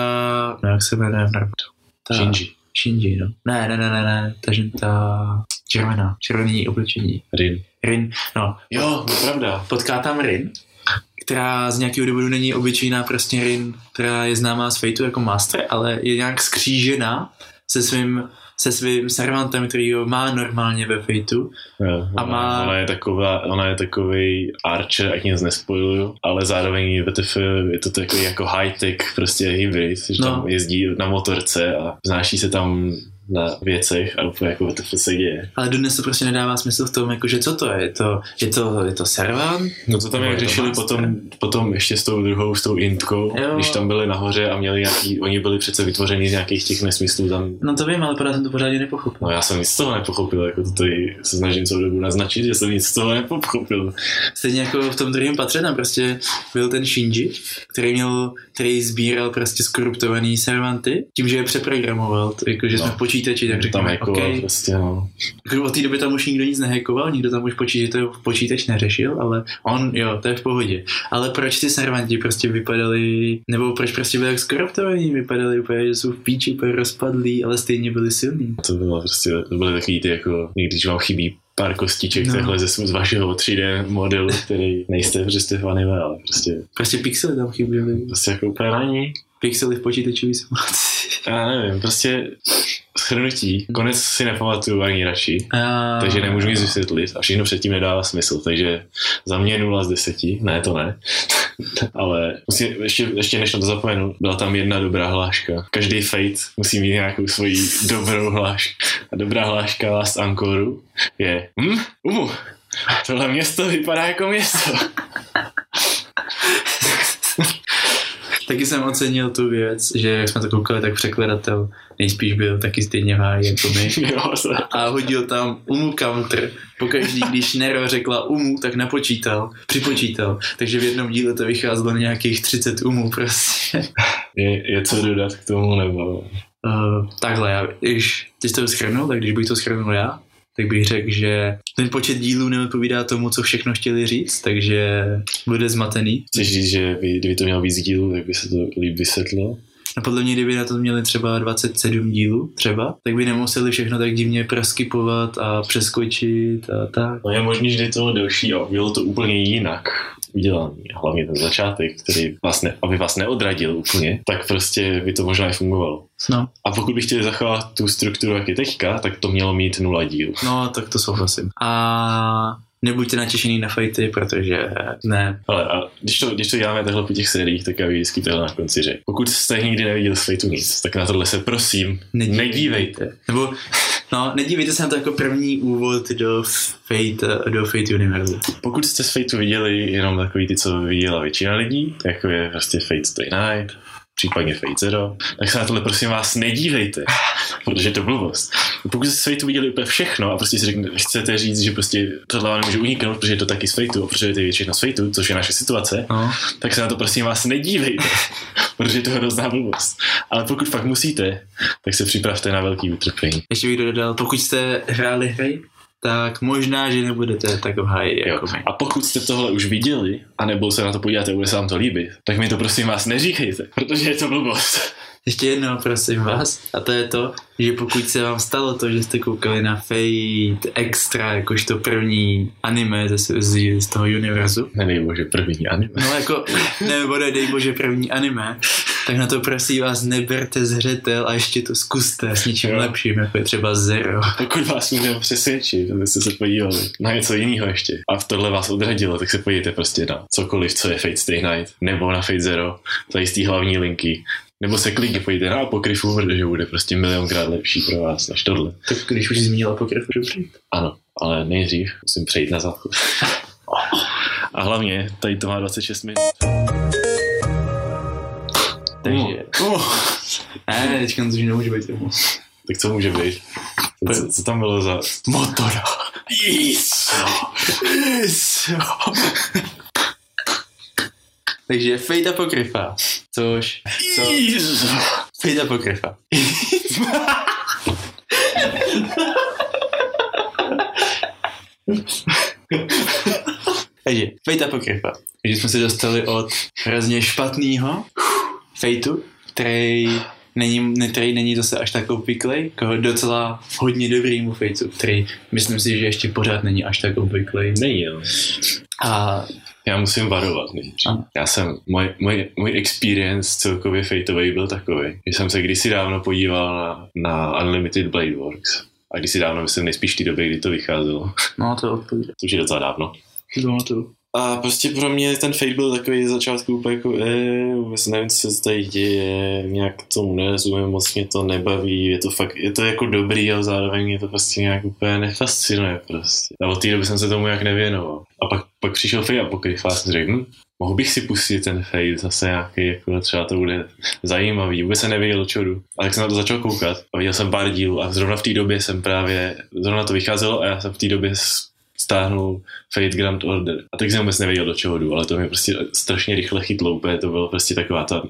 no jak se jmenuje v Naruto? Ta- Shinji. Shinji, no. Ne, ne, ne, ne, ne, ta, ta Červená. Červený oblečení. Rin. Rin. No, Jo, to pravda. potká tam Rin, která z nějakého důvodu není obyčejná prostě Rin, která je známá z Fateu jako master, ale je nějak skřížená se svým se svým servantem, který ho má normálně ve Fateu. Jo, A ona, má- ona, je taková, ona je takový archer, ať nic nespojuju, ale zároveň VTF je to takový jako high-tech prostě hybrid, že No. tam jezdí na motorce a vznáší se tam na věcech a úplně jako VTF se děje. Ale dodnes to prostě nedává smysl v tom, jakože co to je? Je to, je to, je to servant? No to tam jak to řešili potom, potom ještě s tou druhou, s tou intkou, Jo. když tam byli nahoře a měli nějaký, oni byli přece vytvoření z nějakých těch nesmyslů tam No to vím, ale pořád jsem to pořádně nepochopil. No já jsem nic z toho nepochopil, jako to tady se snažím celou dobu naznačit, že jsem nic z toho nepochopil. Stejně jako v tom druhém patře tam prostě byl ten Shinji, který měl, který sbíral prostě skoruptovaný servanty, tím, že je přeprogramoval, to, jako, že No. jsme v počítači, tak tam řekněme, jako OK. prostě, no. Jako od té doby tam už nikdo nic nehackoval, nikdo tam už počítač, to počítač neřešil, ale on, jo, to je v pohodě. Ale proč ty servanti prostě vypadali, nebo proč prostě byli tak skoruptovaní, vypadali úplně, že jsou v píči, úplně rozpadlí, ale stejně byli silní. To bylo prostě, to byly takový ty jako, někdy, když vám chybí pár kostiček No. takhle ze, z vašeho 3D modelu, který nejste, v anime, ale prostě, Prostě pixely tam chyběly. prostě jako úplně na ní. Pixely v počítačové simulaci. Já nevím, prostě shrnutí, konec si nepamatuju ani radši, A... takže nemůžu nic vysvětlit a všechno předtím nedává smysl, takže za mě 0 z 10, ne to ne, *laughs* ale musím, ještě, ještě než na to zapomenu, byla tam jedna dobrá hláška. Každý fate musí mít nějakou svoji dobrou hlášku. A dobrá hláška Last Ankoru je hm, umu, tohle město vypadá jako město. *laughs* Taky jsem ocenil tu věc, že jak jsme to koukali, tak překladatel nejspíš byl taky stejně v háji jako my. *laughs* A hodil tam umu counter. Pokaždý, když Nero řekla umu, tak napočítal, připočítal. Takže v jednom díle to vycházelo nějakých 30 umů prostě. *laughs* je, je co dodat k tomu, nebo Uh, takhle, já, když ty jsi to schrnul, tak když bych to schrnul já, tak bych řekl, že ten počet dílů neodpovídá tomu, co všechno chtěli říct, takže bude zmatený. chceš říct, že by, kdyby to mělo víc dílů, tak by se to líp vysvětlilo? A podle mě, kdyby na to měli třeba 27 dílů třeba, tak by nemuseli všechno tak divně proskypovat a přeskočit a tak. No je možný, že je to delší a bylo to úplně jinak udělaný. Hlavně ten začátek, který vás ne, aby vás neodradil úplně, tak prostě by to možná i fungovalo. No, A pokud by chtěli zachovat tu strukturu, jak je teďka, tak to mělo mít nula díl. no tak to souhlasím. A nebuďte natěšený na fajty, protože ne. Ale a když to, když to děláme takhle po těch sériích, tak já vždycky takhle na konci řekl. Pokud jste nikdy neviděl z Fateu nic, tak na tohle se prosím Nedívejte. nedívejte. Nebo, no, nedívejte se na to jako první úvod do Fate, do Fate univerzu. Pokud jste z Fateu viděli jenom takový ty, co viděla většina lidí, jako je prostě Fate Stay Night, případně Fate Zero, tak se na tohle prosím vás nedívejte, protože je to blbost. Pokud jste z Fateu viděli úplně všechno a prostě si řekne, chcete říct, že prostě tohle vám nemůže uniknout, protože je to taky z Fateu, a protože to je většina z Fateu, což je naše situace, No, tak se na to prosím vás nedívejte, *laughs* protože je to hrozná blbost. Ale pokud fakt musíte, tak se připravte na velký utrpení. ještě bych dodal, pokud jste hráli hry, tak možná, že nebudete tak v háji jako my. A pokud jste tohle už viděli, anebo se na to podíváte, bude se vám to líbit, tak mi to prosím vás neříkejte, protože je to blbost. Ještě jednou, prosím vás, a to je to, že pokud se vám stalo to, že jste koukali na Fate Extra, jakožto první anime ze, z, z toho univerzu, Nedej bože, první anime. no jako, nebo ne, dej bože první anime, tak na to prosím vás neberte zřetel a ještě to zkuste s něčím Jo. lepším, jako je třeba Zero. Pokud vás můžeme přesvědčit, abyste se podívali na něco jiného ještě a v tohle vás odradilo, tak se podívejte prostě na cokoliv, co je Fate Stay Night, nebo na Fate Zero, za jistý hlavní linky, nebo se klidně podívejte na apokryfu, protože bude prostě milionkrát lepší pro vás než tohle. Tak když už jsi zmínil apokryf, můžu přijít. Ano, ale nejdřív musím přejít na záchod. A hlavně, tady to má 26 minut. Takže, Uh. ne, teďka to už nemůže být tomu. Tak co může být? Co, co, tam bylo za... Motora. Yes! Yes. *laughs* Takže Fate Apokryfa, což, co, Fate Apokryfa. Takže Fate Apokryfa. Takže jsme se dostali od hrozně špatného Fateu, který není, ne, který není zase až tak obvyklý, jako docela hodně dobrýmu fejcu, který myslím si, že ještě pořád není až tak obvyklý. Není, jo. A Já musím varovat. Ano. Já jsem, můj, můj, můj experience celkově fejtový byl takový, že jsem se kdysi dávno podíval na, na Unlimited Blade Works. A kdysi dávno, myslím, nejspíš v té době, kdy to vycházelo. no to odpovídá. To už je docela dávno. No to. A prostě pro mě ten Fate byl takový začátku úplně jako, eh, vůbec nevím, co se tady děje, nějak tomu nerozumím, moc mě to nebaví, je to fakt, je to jako dobrý, ale zároveň mě to prostě nějak úplně nefascinuje prostě. A od té doby jsem se tomu nějak nevěnoval. A pak, pak přišel Fate Apocrypha a jsem řekl, hm, mohl bych si pustit ten Fate zase nějaký, jako třeba to bude zajímavý, vůbec se nevěděl, o čeho jdu. A tak jsem na to začal koukat a viděl jsem pár dílů a zrovna v té době jsem právě, zrovna to vycházelo a já jsem v té době stáhnul Fate Grand Order. A tak jsem vůbec nevěděl, do čeho jdu, ale to mě prostě strašně rychle chytlo úplně, to bylo prostě taková ta,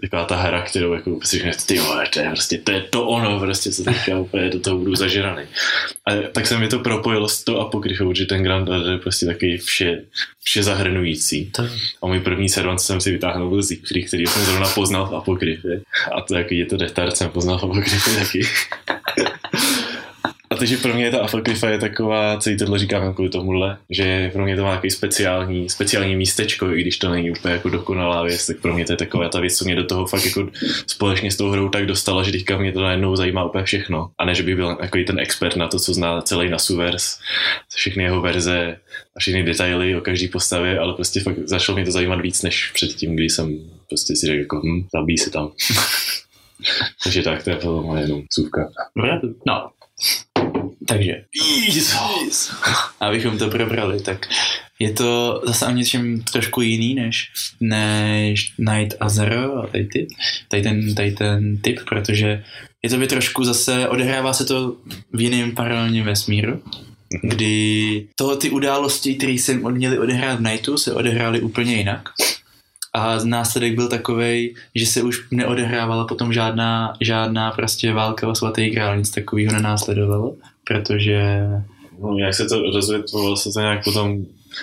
taková ta hra, kterou jako prostě říkáš, ty vole, to je prostě, to je to ono, prostě, co teďka *laughs* úplně do toho budu zažraný. A tak se mi to propojilo s tou apokryfou, že ten Grand Order je prostě takový vše, vše zahrnující. To, A můj první servan, co jsem si vytáhnul, byl Siegfried, který jsem zrovna poznal v apokryfě. A to jaký je to retard, jsem poznal v apokryfě taky. A takže pro mě ta apokryfa je taková, celý tohle říkám kvůli tomuhle, že pro mě to má nějaký speciální, speciální místečko, i když to není úplně jako dokonalá věc, tak pro mě to je taková ta věc, co mě do toho fakt jako společně s tou hrou tak dostala, že teďka mě to najednou zajímá úplně všechno. A ne, že bych byl jako ten expert na to, co zná celý Nasuvers, všechny jeho verze a všechny detaily o každý postavě, ale prostě fakt začalo mě to zajímat víc, než předtím, kdy jsem prostě si řekl, jako, hm, zabíjí se tam. *laughs* Takže tak, to je moje jenom no. Takže, *laughs* abychom to probrali, tak je to zase o něčem trošku jiný než, než Night a Zero a tady, ty, tady, ten, tady ten typ, protože je to by trošku zase, odehrává se to v jiném paralelním vesmíru, kdy to, ty události, které se měly odehrát v Nightu, se odehrály úplně jinak. A následek byl takový, že se už neodehrávala potom žádná, žádná prostě válka o svatý král, nic takového nenásledovalo, protože No, jak se to rozvětvovalo se to nějak potom,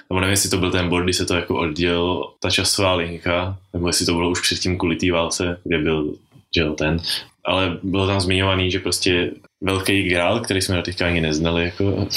nebo nevím, jestli to byl ten bod, kdy se to jako odděl ta časová linka, nebo jestli to bylo už předtím kvůli té válce, kde byl že ten, ale bylo tam zmiňovaný, že prostě velký grál, který jsme teďka ani neznali, jako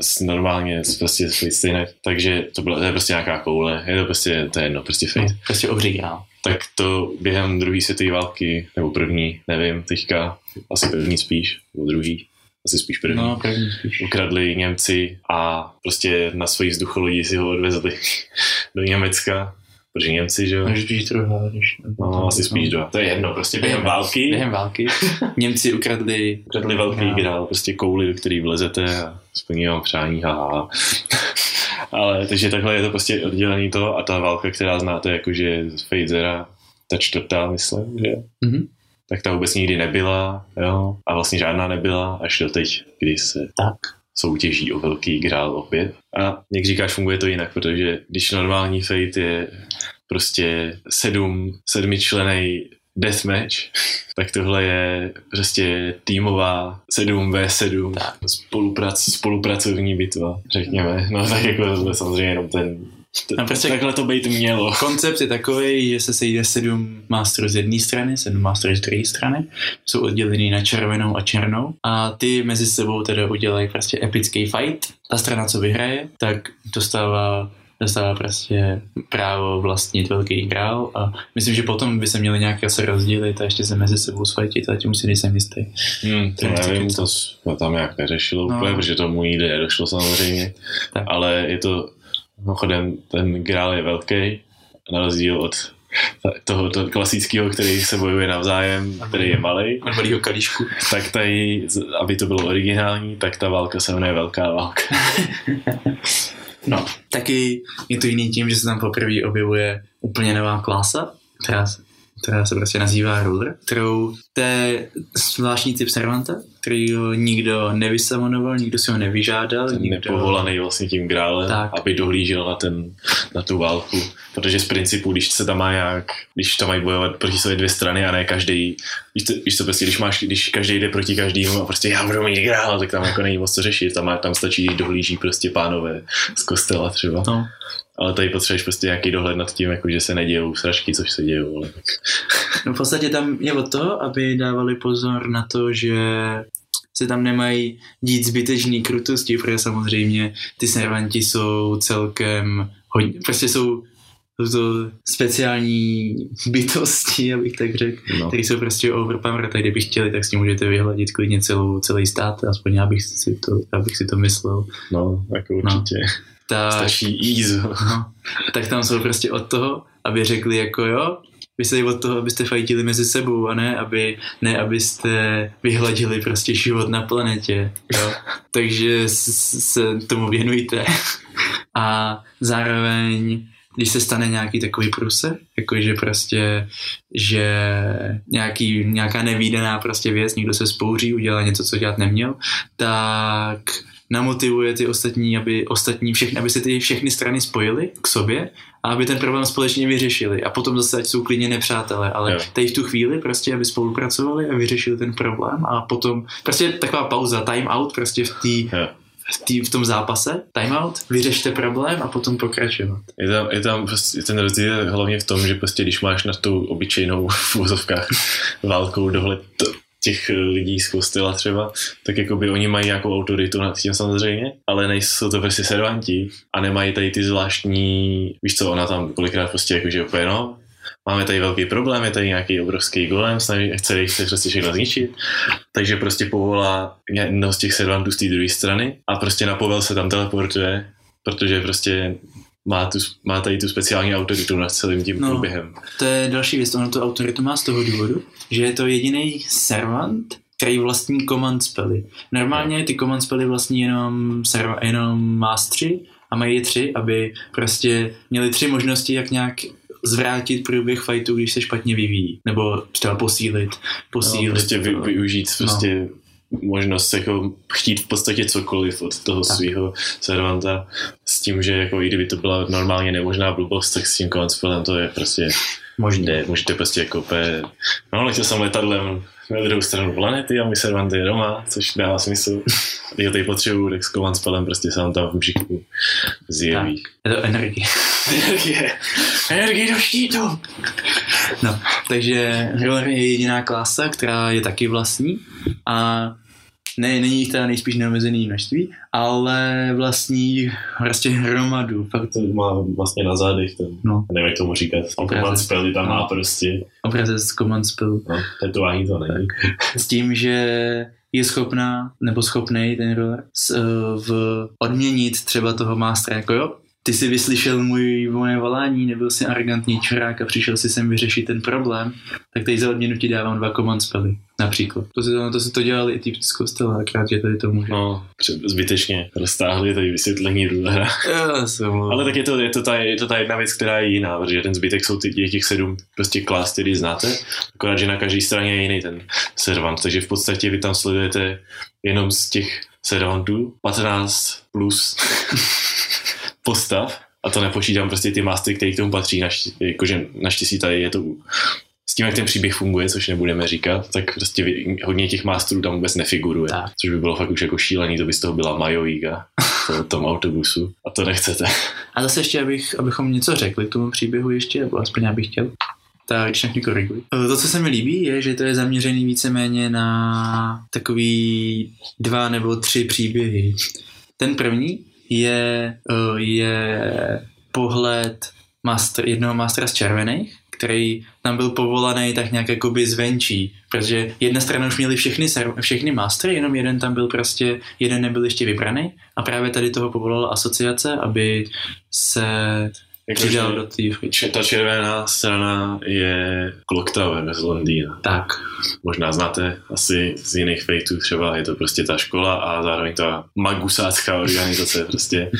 s- normálně prostě stejné, takže to, bylo, to je prostě nějaká koule, je to prostě, to je jedno, prostě fate. no, prostě obří král. tak to během druhé světové války, nebo první, nevím, teďka, asi první spíš, nebo druhý, asi spíš první. No, první spíš. Ukradli Němci a prostě na svojí vzducholodí si ho odvezli *laughs* do Německa, protože Němci, že jo? No, spíš druhá, když... No, asi spíš do. To je jedno, prostě během války Během války. *laughs* Němci ukradli ukradli velký No. grál, prostě kouli, do který vlezete a splní vám přání, haha. *laughs* Ale takže takhle je to prostě oddělený to a ta válka, která znáte, jakože z Fazera, ta čtvrtá, myslím, že Mhm. Tak ta vůbec nikdy nebyla, jo, a vlastně žádná nebyla, až do teď, kdy se Tak. soutěží o velký grál opět. A jak říkáš, funguje to jinak, protože když normální Fate je prostě sedm, sedmičlenej deathmatch, *laughs* tak tohle je prostě týmová 7v7 spoluprac, spolupracovní bitva, řekněme. No tak jako tohle samozřejmě jenom ten, No, prostě- takhle to být mělo. Koncept je takový, že se sejde sedm mástrů z jedné strany, sedm mástrů z druhé strany, jsou oddělený na červenou a černou a ty mezi sebou teda udělají prostě epický fight. Ta strana, co vyhraje, tak dostává dostává prostě právo vlastnit velký král a myslím, že potom by se měli nějak se rozdělit a ještě se mezi sebou sfajtit a tím si nejsem jistý. Hmm, to nevím, taky to jsme tam nějak neřešilo No. úplně, protože tomu nikdy nedošlo samozřejmě. Tak. Ale je to, mimochodem, ten grál je velký, na rozdíl od toho, toho klasického, který se bojuje navzájem, který je malý, Od malýho kalíšku. tak tady, aby to bylo originální, tak ta válka se jmenuje Velká válka. *laughs* No, taky je to jiný tím, že se tam poprvé objevuje úplně nová klasa, která, se- která se prostě nazývá Ruler, kterou to je zvláštní typ servanta, který ho nikdo nevysamonoval, nikdo si ho nevyžádal, Ten nikdo... nepovolaný vlastně tím grálem, Tak. aby dohlížel na, ten, na tu válku. Protože z principu, když se tam má nějak, když tam mají bojovat proti sobě dvě strany a ne každý, víš, to, víš co, prostě, když, máš, když každý jde proti každému a prostě já budu mít grál, tak tam jako není moc co řešit. Tam, má, tam stačí, když dohlíží prostě pánové z kostela třeba. No, Ale tady potřebuješ prostě nějaký dohled nad tím, jako, že se nedějou sračky, což se dějou. Ale tak. No *laughs* v podstatě tam je o to, aby dávali pozor na to, že se tam nemají dít zbytečný krutosti, protože samozřejmě ty servanti jsou celkem hodně, prostě jsou jsou to speciální bytosti, abych tak řekl, No. které jsou prostě overpowered, tak kdyby chtěli, tak s tím můžete vyhladit klidně celou, celý stát, aspoň já bych si to, abych si to myslel. No, jako určitě. Tak, Stačí ease. no, tak tam jsou prostě od toho, aby řekli jako jo, vy jste od toho, abyste fajtili mezi sebou a ne, aby, ne abyste vyhladili prostě život na planetě. Jo. *laughs* Takže se tomu věnujte. A zároveň když se stane nějaký takový průser, jakože prostě, že nějaký, nějaká nevýdaná prostě věc, někdo se spouří, udělá něco, co dělat neměl, tak namotivuje ty ostatní, aby ostatní všechny, aby se ty všechny strany spojily k sobě a aby ten problém společně vyřešili. A potom zase, ať jsou klidně nepřátelé, ale Jo. tady v tu chvíli prostě, aby spolupracovali a vyřešili ten problém a potom prostě taková pauza, time out prostě v té v, tý, v tom zápase, timeout, vyřešte problém a potom pokračovat. Je tam, je tam prostě ten rozdíl hlavně v tom, že prostě když máš nad tou obyčejnou v *laughs* válkou dohled t- těch lidí z kostela třeba, tak jako by oni mají nějakou autoritu nad tím samozřejmě, ale nejsou to prostě servanti a nemají tady ty zvláštní, víš co, ona tam kolikrát prostě jakože úplně no, máme tady velký problém, je tady nějaký obrovský golem, snaží, chce, chce prostě všechno zničit, takže prostě povolá jednoho z těch servantů z té druhé strany a prostě na povel se tam teleportuje, protože prostě má, tu, má tady tu speciální autoritu nad celým tím No. no. průběhem. To je další věc, ono tu autoritu má z toho důvodu, že je to jediný servant, který vlastní command spely. Normálně ty command spely vlastní jenom, serva, jenom mástři a mají je tři, aby prostě měli tři možnosti, jak nějak zvrátit průběh fightu, když se špatně vyvíjí. Nebo třeba posílit. posílit No, prostě vy, využít prostě možnost jako chtít v podstatě cokoliv od toho Tak. svého servanta s tím, že jako i kdyby to byla normálně nemožná blbost, tak s tím konspelem to je prostě Možné. můžete prostě jako úplně, no letěl jsem letadlem na druhou stranu planety a můj servant je doma, což dává smysl. Já tady potřebuju, tak s konspelem prostě se vám tam v mžiku zjeví. Je to energie. Energie! Energie do štítu! No, takže Healer je jediná klasa, která je taky vlastní a ne, není jich teda nejspíš neomezený množství, ale vlastní prostě hromadu. Fakt To má vlastně na zádech ten, No. nevím jak tomu říkat, Obrazec. command spell tam má No. prostě, obrazec z command spell. no, tetování to není. S tím, že je schopná, nebo schopný ten roller s, eh, v odměnit třeba toho mástra, jako jo, ty si vyslyšel můj, moje volání, nebyl si arrogantní čurák a přišel si sem vyřešit ten problém, tak tady za odměnu ti dávám dva command spely, například. To si to, to, to dělali i ty z kostela, akrát, že tady to může. No, zbytečně roztáhli tady vysvětlení jsem Ale tak je to, je, to ta, je to ta jedna věc, která je jiná, protože ten zbytek jsou ty, těch sedm prostě klas, který znáte, akorát, že na každé straně je jiný ten servant, takže v podstatě vy tam sledujete jenom z těch servantů 15 plus *laughs* postav a to nepočítám prostě ty mastery, které k tomu patří, naštěstí, jakože naštěstí tady je to s tím, jak ten příběh funguje, což nebudeme říkat, tak prostě hodně těch masterů tam vůbec nefiguruje. Tak. Což by bylo fakt už jako šílený, to by z toho byla Majovíka v tom autobusu. A to nechcete. A zase ještě, abych, abychom něco řekli k tomu příběhu ještě, nebo aspoň já bych chtěl. Tak když mě koriguj. To, co se mi líbí, je, že to je zaměřený víceméně na takový dva nebo tři příběhy. Ten první je, eh, je pohled master, jednoho mastera z červených, který tam byl povolaný tak nějak jakoby zvenčí, protože jedna strana už měli všechny, serv- všechny mastery, jenom jeden tam byl prostě, jeden nebyl ještě vybraný a právě tady toho povolala asociace, aby se přidal do té ta červená strana je Clock Tower z Londýna. Tak, Možná znáte asi z jiných fejtů, třeba je to prostě ta škola a zároveň ta magusácká organizace prostě.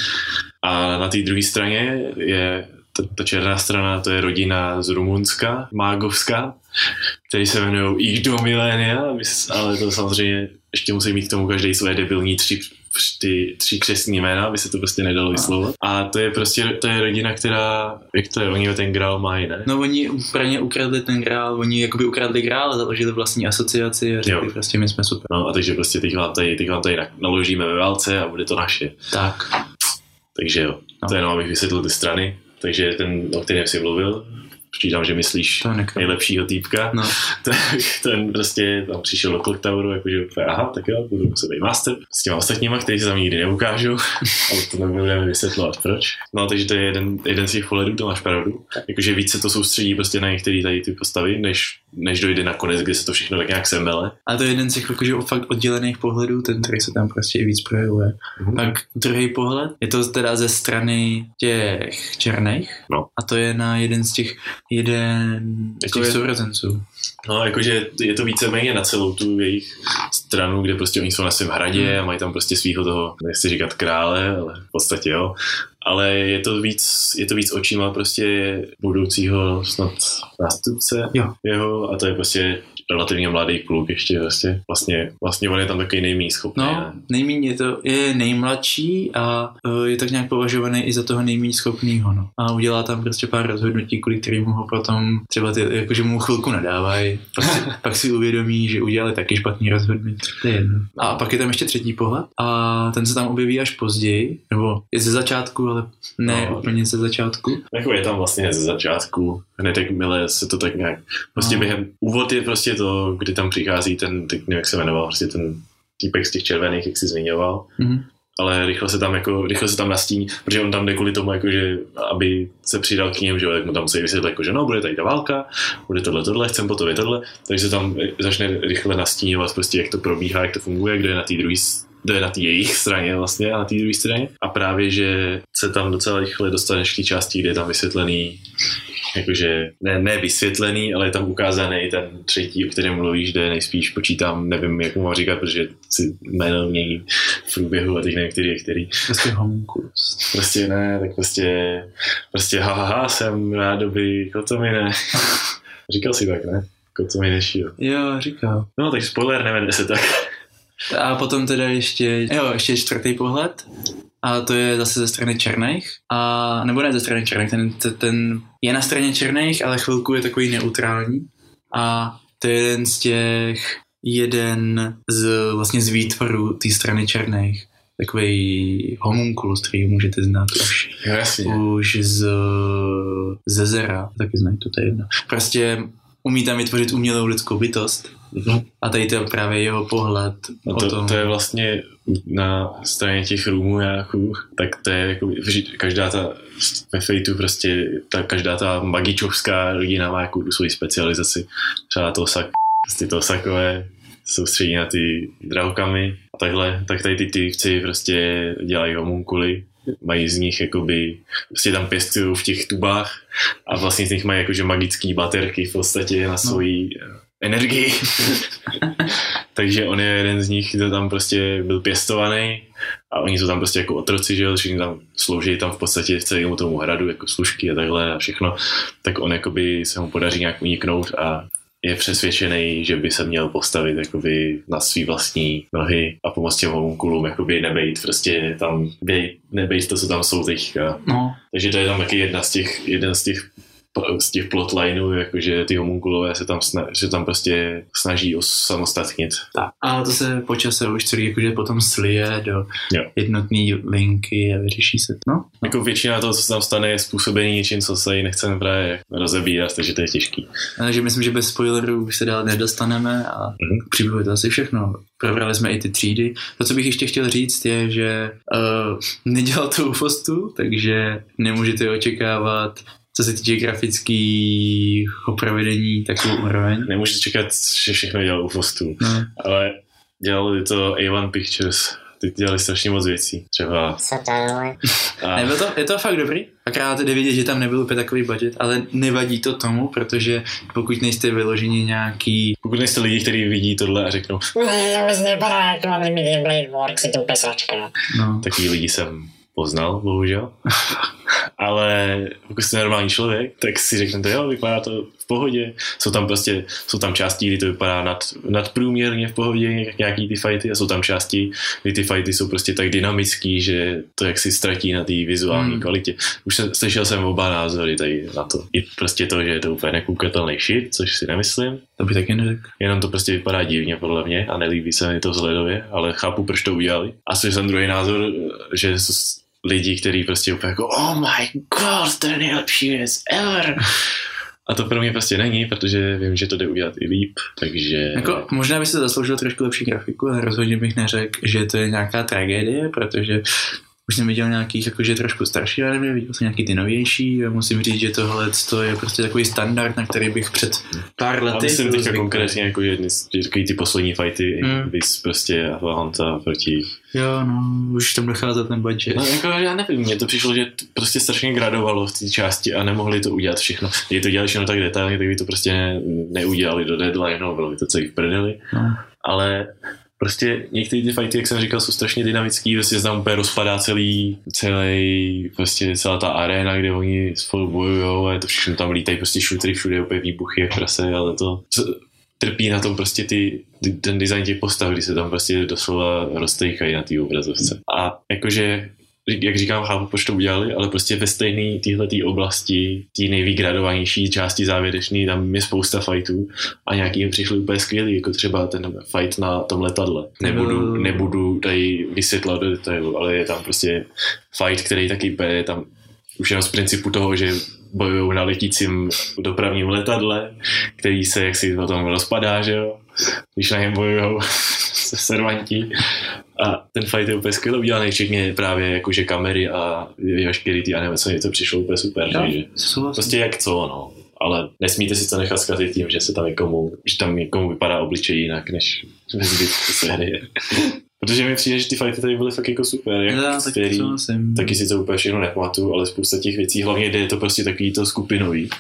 A na té druhé straně je ta, ta černá strana, to je rodina z Rumunska, mágovská, který se jmenují ich do milénia, ale to samozřejmě ještě musí mít k tomu každý své debilní tři ty tři křesní jména, aby se to prostě nedalo vyslovovat. A to je prostě, to je rodina, která, jak to je, oni ten grál mají, ne? no oni úplně ukradli ten grál, oni jakoby ukradli grál a založili vlastní asociaci a řekli Jo. prostě my jsme super. No a takže prostě teď vám tady, teď vám tady na- naložíme ve válce a bude to naše. Tak, Takže jo, No. to jenom abych vysvětlil ty strany. Takže ten, o kterém si mluvil, přijítám, že myslíš nejlepšího týpka, No. *laughs* tak ten prostě tam přišel do Clock Toweru, jakože aha, tak jo, budu muset být master s těma ostatníma, kteří se tam nikdy neukážou, *laughs* ale to nebudeme vysvětlovat proč. No, takže to je jeden, jeden z těch pohledů, to máš pravdu. Jakože více to soustředí prostě na některé tady ty postavy, než, než dojde na konec, kde se to všechno tak nějak semele. A to je jeden z těch jakože fakt oddělených pohledů, ten, který se tam prostě i víc projevuje. Mhm. Pak druhý pohled, je to teda ze strany těch černých No. a to je na jeden z těch, jeden z to těch je- sourozenců. No, jakože je to víceméně na celou tu jejich stranu, kde prostě oni jsou na svém hradě a mají tam prostě svého toho, nechci říkat krále, ale v podstatě jo. Ale je to víc, je to víc očima prostě budoucího snad nástupce Jo. jeho a to je prostě relativně mladý kluk ještě vlastně. Vlastně, vlastně on je tam takový nejméně schopný. No, ne? nejméně je to, je nejmladší a uh, je tak nějak považovaný i za toho nejméně schopného, no. A udělá tam prostě pár rozhodnutí, kvůli kterým ho potom třeba ty, jakože mu chvilku nadávají, pak si, *laughs* pak si uvědomí, že udělali taky špatný rozhodnutí. To je jedno. A pak je tam ještě třetí pohled a ten se tam objeví až později, nebo je ze začátku, ale ne No. úplně ze začátku. Jako je tam vlastně ze začátku, hned jakmile se to tak nějak, prostě No. během, úvod je prostě to, kdy tam přichází ten, teď nevím, jak se jmenoval, prostě ten týpek z těch červených, jak jsi zmiňoval, Mhm. ale rychle se tam jako, rychle se tam nastíní, protože on tam jde kvůli tomu, jako, že aby se přidal k ním, že tak mu tam musí vysvětlit, jako, že no, bude tady ta válka, bude tohle, tohle, chcem po to tohle, takže se tam začne rychle nastínovat prostě, jak to probíhá, jak to funguje, kdo je na té druhé kdo je na té jejich straně vlastně a na té druhé straně. A právě, že se tam docela rychle dostaneš k té části, kde je tam vysvětlený jakože ne, ne vysvětlený, ale je tam ukázaný ten třetí, o kterém mluvíš, kde nejspíš počítám, nevím, jak mu mám říkat, protože si jméno mění v průběhu a teď nevím, který je který. Prostě homunculus. Prostě ne, tak prostě, prostě ha, ha, ha jsem rádoby kotomine. *laughs* Říkal si tak, ne? Kotomine šíl. Jo, říkal. No, tak spoiler, nevede se tak. A potom teda ještě, jo, ještě čtvrtý pohled. A to je zase ze strany černých. A, nebo ne ze strany černých, ten, ten, ten je na straně černých, ale chvilku je takový neutrální. A to je jeden z těch, jeden z vlastně z výtvarů té strany černých. Takový homunculus, který můžete znát už, jasně. už z, ze Zera, taky znají to, to je jedno. Prostě umí tam vytvořit umělou lidskou bytost. Mhm. A tady to je právě jeho pohled No o to, tom. to je vlastně na straně těch růmů tak to je jako, každá ta, ve Fateu prostě, ta, každá ta magičovská rodina má jako svoji specializaci. Třeba to sak, prostě to sakové soustředí na ty draukami a takhle, tak tady ty týpci prostě dělají homunkuly, mají z nich jakoby, prostě tam pěstují v těch tubách a vlastně z nich mají jakože magické baterky v podstatě na svoji no. Energii. *laughs* Takže on je jeden z nich, kdo tam prostě byl pěstovaný a oni jsou tam prostě jako otroci, že jo, všichni tam slouží tam v podstatě celému tomu hradu, jako služky a takhle a všechno, tak on jakoby se mu podaří nějak uniknout a je přesvědčený, že by se měl postavit jakoby na svý vlastní nohy a pomoct těm homunkulům jakoby nebejt prostě tam, bej, nebejt to, co tam jsou teďka. No, Takže to je tam taky jedna z těch, jeden z těch z těch plotlineů, jakože ty homunkulové se tam, sna, se tam prostě snaží osamostatnit. tak. A to se po čase už celý jakože potom slije do Jo. jednotné linky a vyřeší se to. No, Jako většina toho, co se tam stane, je způsobený něčím, co se nechceme právě rozebírat, takže to je těžký. takže myslím, že bez spoilerů už se dál nedostaneme a Mhm. k příběhu je to asi všechno. Probrali jsme i ty třídy. To, co bych ještě chtěl říct, je, že uh, nedělal to u Fostu, takže nemůžete očekávat co se týče grafického provedení, takovou úroveň. Nemůžete čekat, že všechno dělal u Fostu, No. ale dělali to A1 Pictures. Ty dělali strašně moc věcí. Třeba... Co to je? A, Nebyl to, je to fakt dobrý. Akorát jde vidět, že tam nebyl úplně takový budget, ale nevadí to tomu, protože pokud nejste vyloženi nějaký... pokud nejste lidi, kteří vidí tohle a řeknou, Ne, vůbec jako animated Blade Works, je to pesačka. No, takový lidi jsem poznal, bohužel. *laughs* Ale pokud jste normální člověk, tak si řeknete, jo, vypadá to v pohodě. Jsou tam prostě, jsou tam části, kdy to vypadá nad, nadprůměrně v pohodě, nějaký ty fighty, a jsou tam části, kdy ty fighty jsou prostě tak dynamický, že to jak si ztratí na té vizuální Hmm. kvalitě. Už jsem, slyšel jsem oba názory tady na to. I prostě to, že je to úplně nekoukatelný shit, což si nemyslím. to by taky neřekl. Jenom to prostě vypadá divně podle mě a nelíbí se mi to vzhledově, ale chápu, proč to udělali. A slyšel jsem druhý názor, že lidi, kteří prostě úplně jako oh my god, to je nejlepší věc ever. A to pro mě prostě není, protože vím, že to jde udělat i líp, takže... Jako, možná by se zasloužil trošku lepší grafiku, ale rozhodně bych neřekl, že to je nějaká tragédie, protože už jsem viděl nějakých jakože trošku starší anime, viděl jsem nějaký ty novější a musím říct, že tohle to je prostě takový standard, na který bych před pár A lety myslím byl teďka zvyklý. konkrétně jako jedny z takový ty poslední fighty, hmm. bys prostě Atalanta proti... Jo, no, už tam dochází ten budget. No jako já nevím, mně to přišlo, že to prostě strašně gradovalo v té části a nemohli to udělat všechno. Kdyby to dělali všechno tak detailně, tak by to prostě ne, neudělali do deadlineu, bylo by to celý v prdeli. No. ale prostě některé ty fighty, jak jsem říkal, jsou strašně dynamický, prostě tam úplně rozpadá celý, celý, prostě celá ta arena, kde oni spolu bojujou a je to všechno tam lítají prostě šutry, všude úplně výbuchy jak prase, ale to trpí na tom prostě ty- ten design těch postav, kdy se tam prostě doslova roztejkají na té obrazovce. A jakože jak říkám, chápu, proč to udělali, ale prostě ve stejné téhle oblasti, té nejvygradovanější části závěrečný, tam je spousta fightů a nějaký jim přišli úplně skvělý, jako třeba ten fight na tom letadle. Nebudu, Mm. nebudu tady vysvětlovat do detailu, ale je tam prostě fight, který taky je tam už jenom z principu toho, že bojují na letícím dopravním letadle, který se jaksi potom rozpadá, že jo, když na něm bojujou *laughs* se servanti. A ten fight je úplně skvěle udělaný, včetně právě jakože kamery a veškerý ty animace, mně to přišlo úplně super, Jo, takže souhlasím. prostě jak co, no. Ale nesmíte si to nechat zkazit tím, že se tam někomu, že tam někomu vypadá obličej jinak, než ve zbytku série. *laughs* Protože mi přijde, že ty fighty tady byly fakt jako super, jak Jo, tak souhlasím. Taky si to úplně všechno nepamatuju, ale spousta těch věcí, hlavně jde je to prostě takový to skupinový,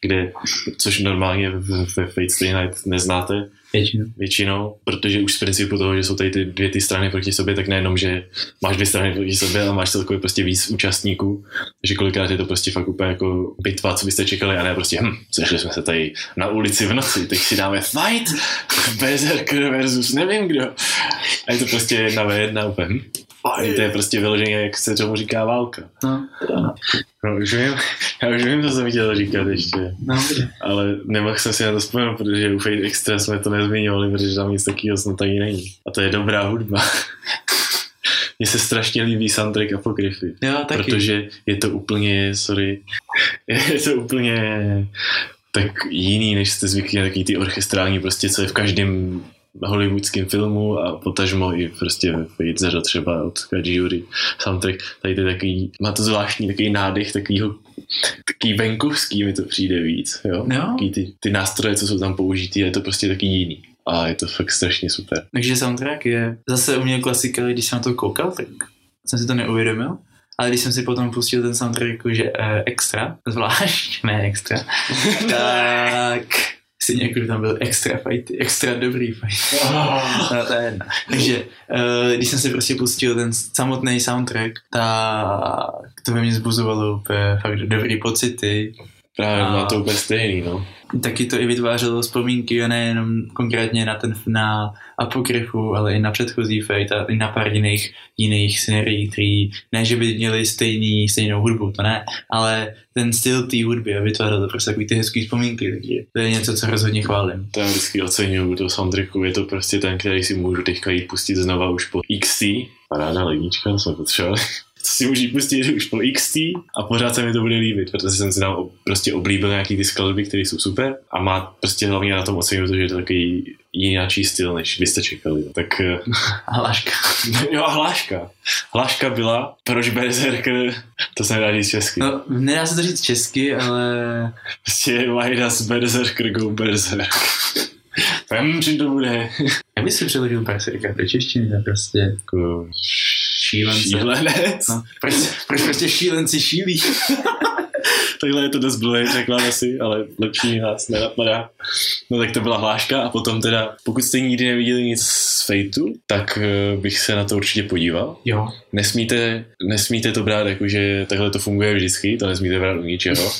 kde, což normálně ve Fate Stay Night neznáte Většinu. většinou, protože už z principu toho, že jsou tady ty dvě ty strany proti sobě, tak nejenom, že máš dvě strany proti sobě, ale máš celkově prostě víc účastníků, takže kolikrát je to prostě fakt úplně jako bitva, co byste čekali, a ne prostě, hm, sešli jsme se tady na ulici v noci, teď si dáme fight, *laughs* Berserker versus nevím kdo. A je to prostě jedna ve jedna úplně, hm, to je prostě vyloženě, jak se tomu říká válka. No, no, No, už vím, já už vím, co jsem chtěl říkat ještě, no, ale nemohl jsem si na to vzpomenout, protože u Fate Extra jsme to nezmiňovali, protože tam nic takového snad ani není. A to je dobrá hudba. *laughs* Mně se strašně líbí soundtrack Apokryfy, Jo, taky. protože je to úplně, sorry, *laughs* je to úplně tak jiný, než jste zvyklí na takový ty orchestrální, prostě co je v každém hollywoodském filmu a potažmo i prostě ve Fate Zero třeba od Kajiuri soundtrack. Tady to je takový, má to zvláštní takový nádech takovýho takový venkovský mi to přijde víc, jo? Jo. Takový ty, ty nástroje, co jsou tam použitý, je to prostě taky jiný. A je to fakt strašně super. Takže soundtrack je zase u mě klasika, když jsem na to koukal, tak jsem si to neuvědomil. Ale když jsem si potom pustil ten soundtrack jakože uh, extra, zvlášť, ne extra, *laughs* tak si někdo tam byl extra fighty, extra dobrý fight. *laughs* No, to je jedno. Takže uh, když jsem si prostě pustil ten samotný soundtrack, tak to ve mně zbuzovalo úplně fakt dobrý pocity. Právě A- má to úplně stejný, no. Taky to i vytvářelo vzpomínky a nejenom konkrétně na ten na Apokryfu, ale i na předchozí Fate a i na pár jiných, jiných sérií, který ne, že by měli stejný, stejnou hudbu, to ne, ale ten styl té hudby a vytvářelo to prostě takový ty hezký vzpomínky, takže to je něco, co rozhodně chválím. To já vždycky oceňuju toho soundtracku, je to prostě ten, který si můžu teďka jít pustit znova už po XT. Paráda lednička, to jsme potřebovali. Si můžu pustit už po XT a pořád se mi to bude líbit, protože jsem si tam prostě oblíbil nějaký ty skladby, které jsou super a má prostě hlavně na tom to, že je to takový jináčí styl, než vy jste čekali. Tak eh, *laughs* Hláška. *laughs* jo hláška. Hláška byla, proč Berserker, to jsem rád říct česky. No, nedá se to říct česky, ale Prostě why does Berserker go Berserk? Vím, čím to bude. *laughs* jak bys si přeložil Berserka do češtiny, to je prostě Jako Šílence. Šílenec. no, proč, proč prostě šílenci šílí? *laughs* Takhle je to dost blbý překlad asi, ale lepší nás nenapadá. No tak to byla hláška a potom teda, pokud jste nikdy neviděli nic z Fateu, tak eh, bych se na to určitě podíval. Jo. Nesmíte, nesmíte to brát jako, že takhle to funguje vždycky, to nesmíte brát u ničeho,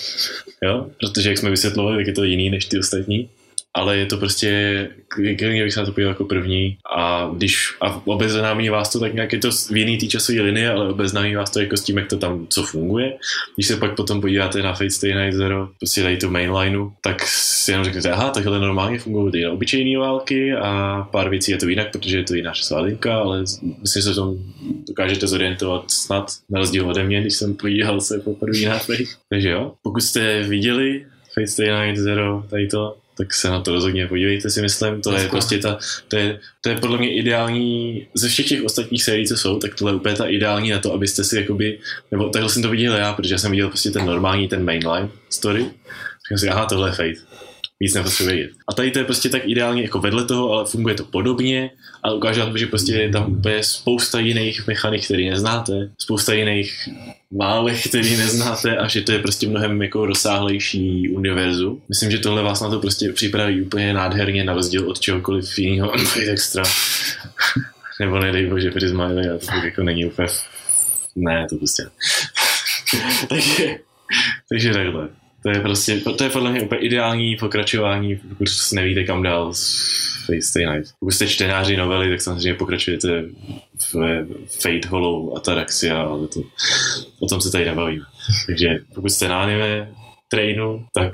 jo? protože jak jsme vysvětlovali, tak je to jiný než ty ostatní. Ale je to prostě, klidně bych se na to podíval jako první a když a obeznámí vás to tak nějak, je to v jiný té časové linie, ale obeznámí vás to jako s tím, jak to tam, co funguje. Když se pak potom podíváte na Fate Stay Night Zero, prostě tady tu mainlineu, tak si jenom řeknete, aha, takhle normálně fungují ty obyčejné války a pár věcí je to jinak, protože je to jiná časová linka, ale myslím, že se tom dokážete zorientovat snad, na rozdíl ode mě, když jsem podíval se poprvé na Fate. Takže jo, pokud jste viděli Fate Stay Night Zero, tady to, tak se na to rozhodně podívejte si myslím, to je prostě ta, to je, to je podle mě ideální, ze všech těch ostatních sérií, co jsou, tak tohle je úplně ta ideální na to, abyste si jakoby, nebo takhle jsem to viděl já, protože já jsem viděl prostě ten normální, ten mainline story, říkám si, aha, tohle je Fate. Víc nepotřebuji vědět. A tady to je prostě tak ideálně jako vedle toho, ale funguje to podobně, ale ukáže vám, že prostě je tam úplně spousta jiných mechanik, který neznáte, spousta jiných válek, který neznáte a že to je prostě mnohem jako rozsáhlejší univerzu. Myslím, že tohle vás na to prostě připraví úplně nádherně na rozdíl od čehokoliv jiného *laughs* Extra. Nebo nedej bože Prisma, ale to jako není úplně... Ne, to prostě... *laughs* takže, takže takhle. To je prostě, to je podle mě úplně ideální pokračování, pokud nevíte kam dál Fate Stay Night. Pokud jste čtenáři novely, tak samozřejmě pokračujete v Fate Hollow Ataraxia, ale to, o tom se tady nebavíme. Takže pokud jste na anime trainu, tak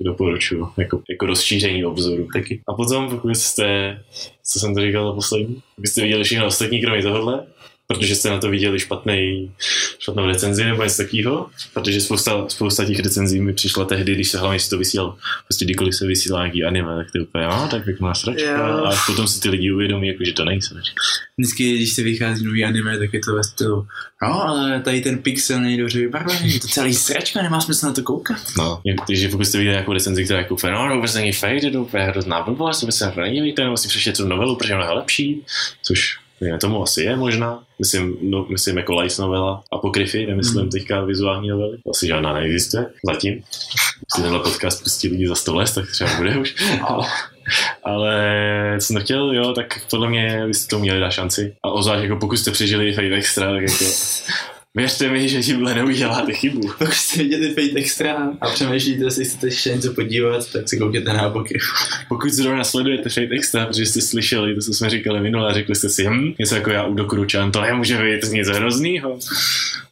doporučuji jako, jako rozšíření obzoru. Taky. A potom, pokud jste, co jsem to říkal poslední, pokud jste viděli všechno ostatní, kromě tohohle, protože jste na to viděli špatný, špatnou recenzi nebo něco takového, protože spousta, spousta těch recenzí mi přišla tehdy, když se hlavně si to vysílal, prostě kdykoliv se vysílá nějaký anime, tak to je úplně, no, tak pěkná sračka, Jo. a potom si ty lidi uvědomí, jako, že to není sračka. Vždycky, když se vychází nový anime, tak je to ve stylu, no, ale tady ten pixel není dobře vybarvený, je to celý sračka, nemá smysl na to koukat. No, takže pokud jste viděli nějakou recenzi, která je jako, no, to vůbec není fade, to je hrozná blbost, vůbec se na to nedívejte, nebo si přečtěte tu novelu, protože ona je lepší, což ne, tomu asi je možná, myslím, no, myslím jako light novela, apokryfy, nemyslím Mhm. teďka vizuální novely, asi žádná neexistuje, zatím. Když tenhle podcast pustí lidi za 100 let, tak třeba bude už. *laughs* Ale, ale co jsem chtěl, jo, tak podle mě byste to měli dát šanci. A ozvlášť, jako pokud jste přežili Fate Extra, tak jako *laughs* věřte mi, že tímhle neuděláte chybu. *laughs* Pokud jste viděli Fate Extra a přemýšlíte, jestli chcete ještě něco podívat, tak si koukněte na apokryf. *laughs* Pokud zrovna sledujete Fate Extra, protože jste slyšeli to, co jsme říkali minule, a řekli jste si, hm, něco jako já u Dokuručan, to nemůže být nic hroznýho.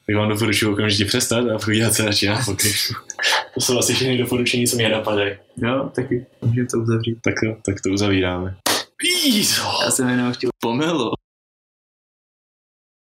Tak vám doporučuji okamžitě přestat a podívat se radši na apokryf. To jsou asi všechny doporučení, co mě napadají. Jo, taky můžeme to uzavřít. Tak, jo, tak to uzavíráme. Pízo! Já jsem jenom chtěl pomelo.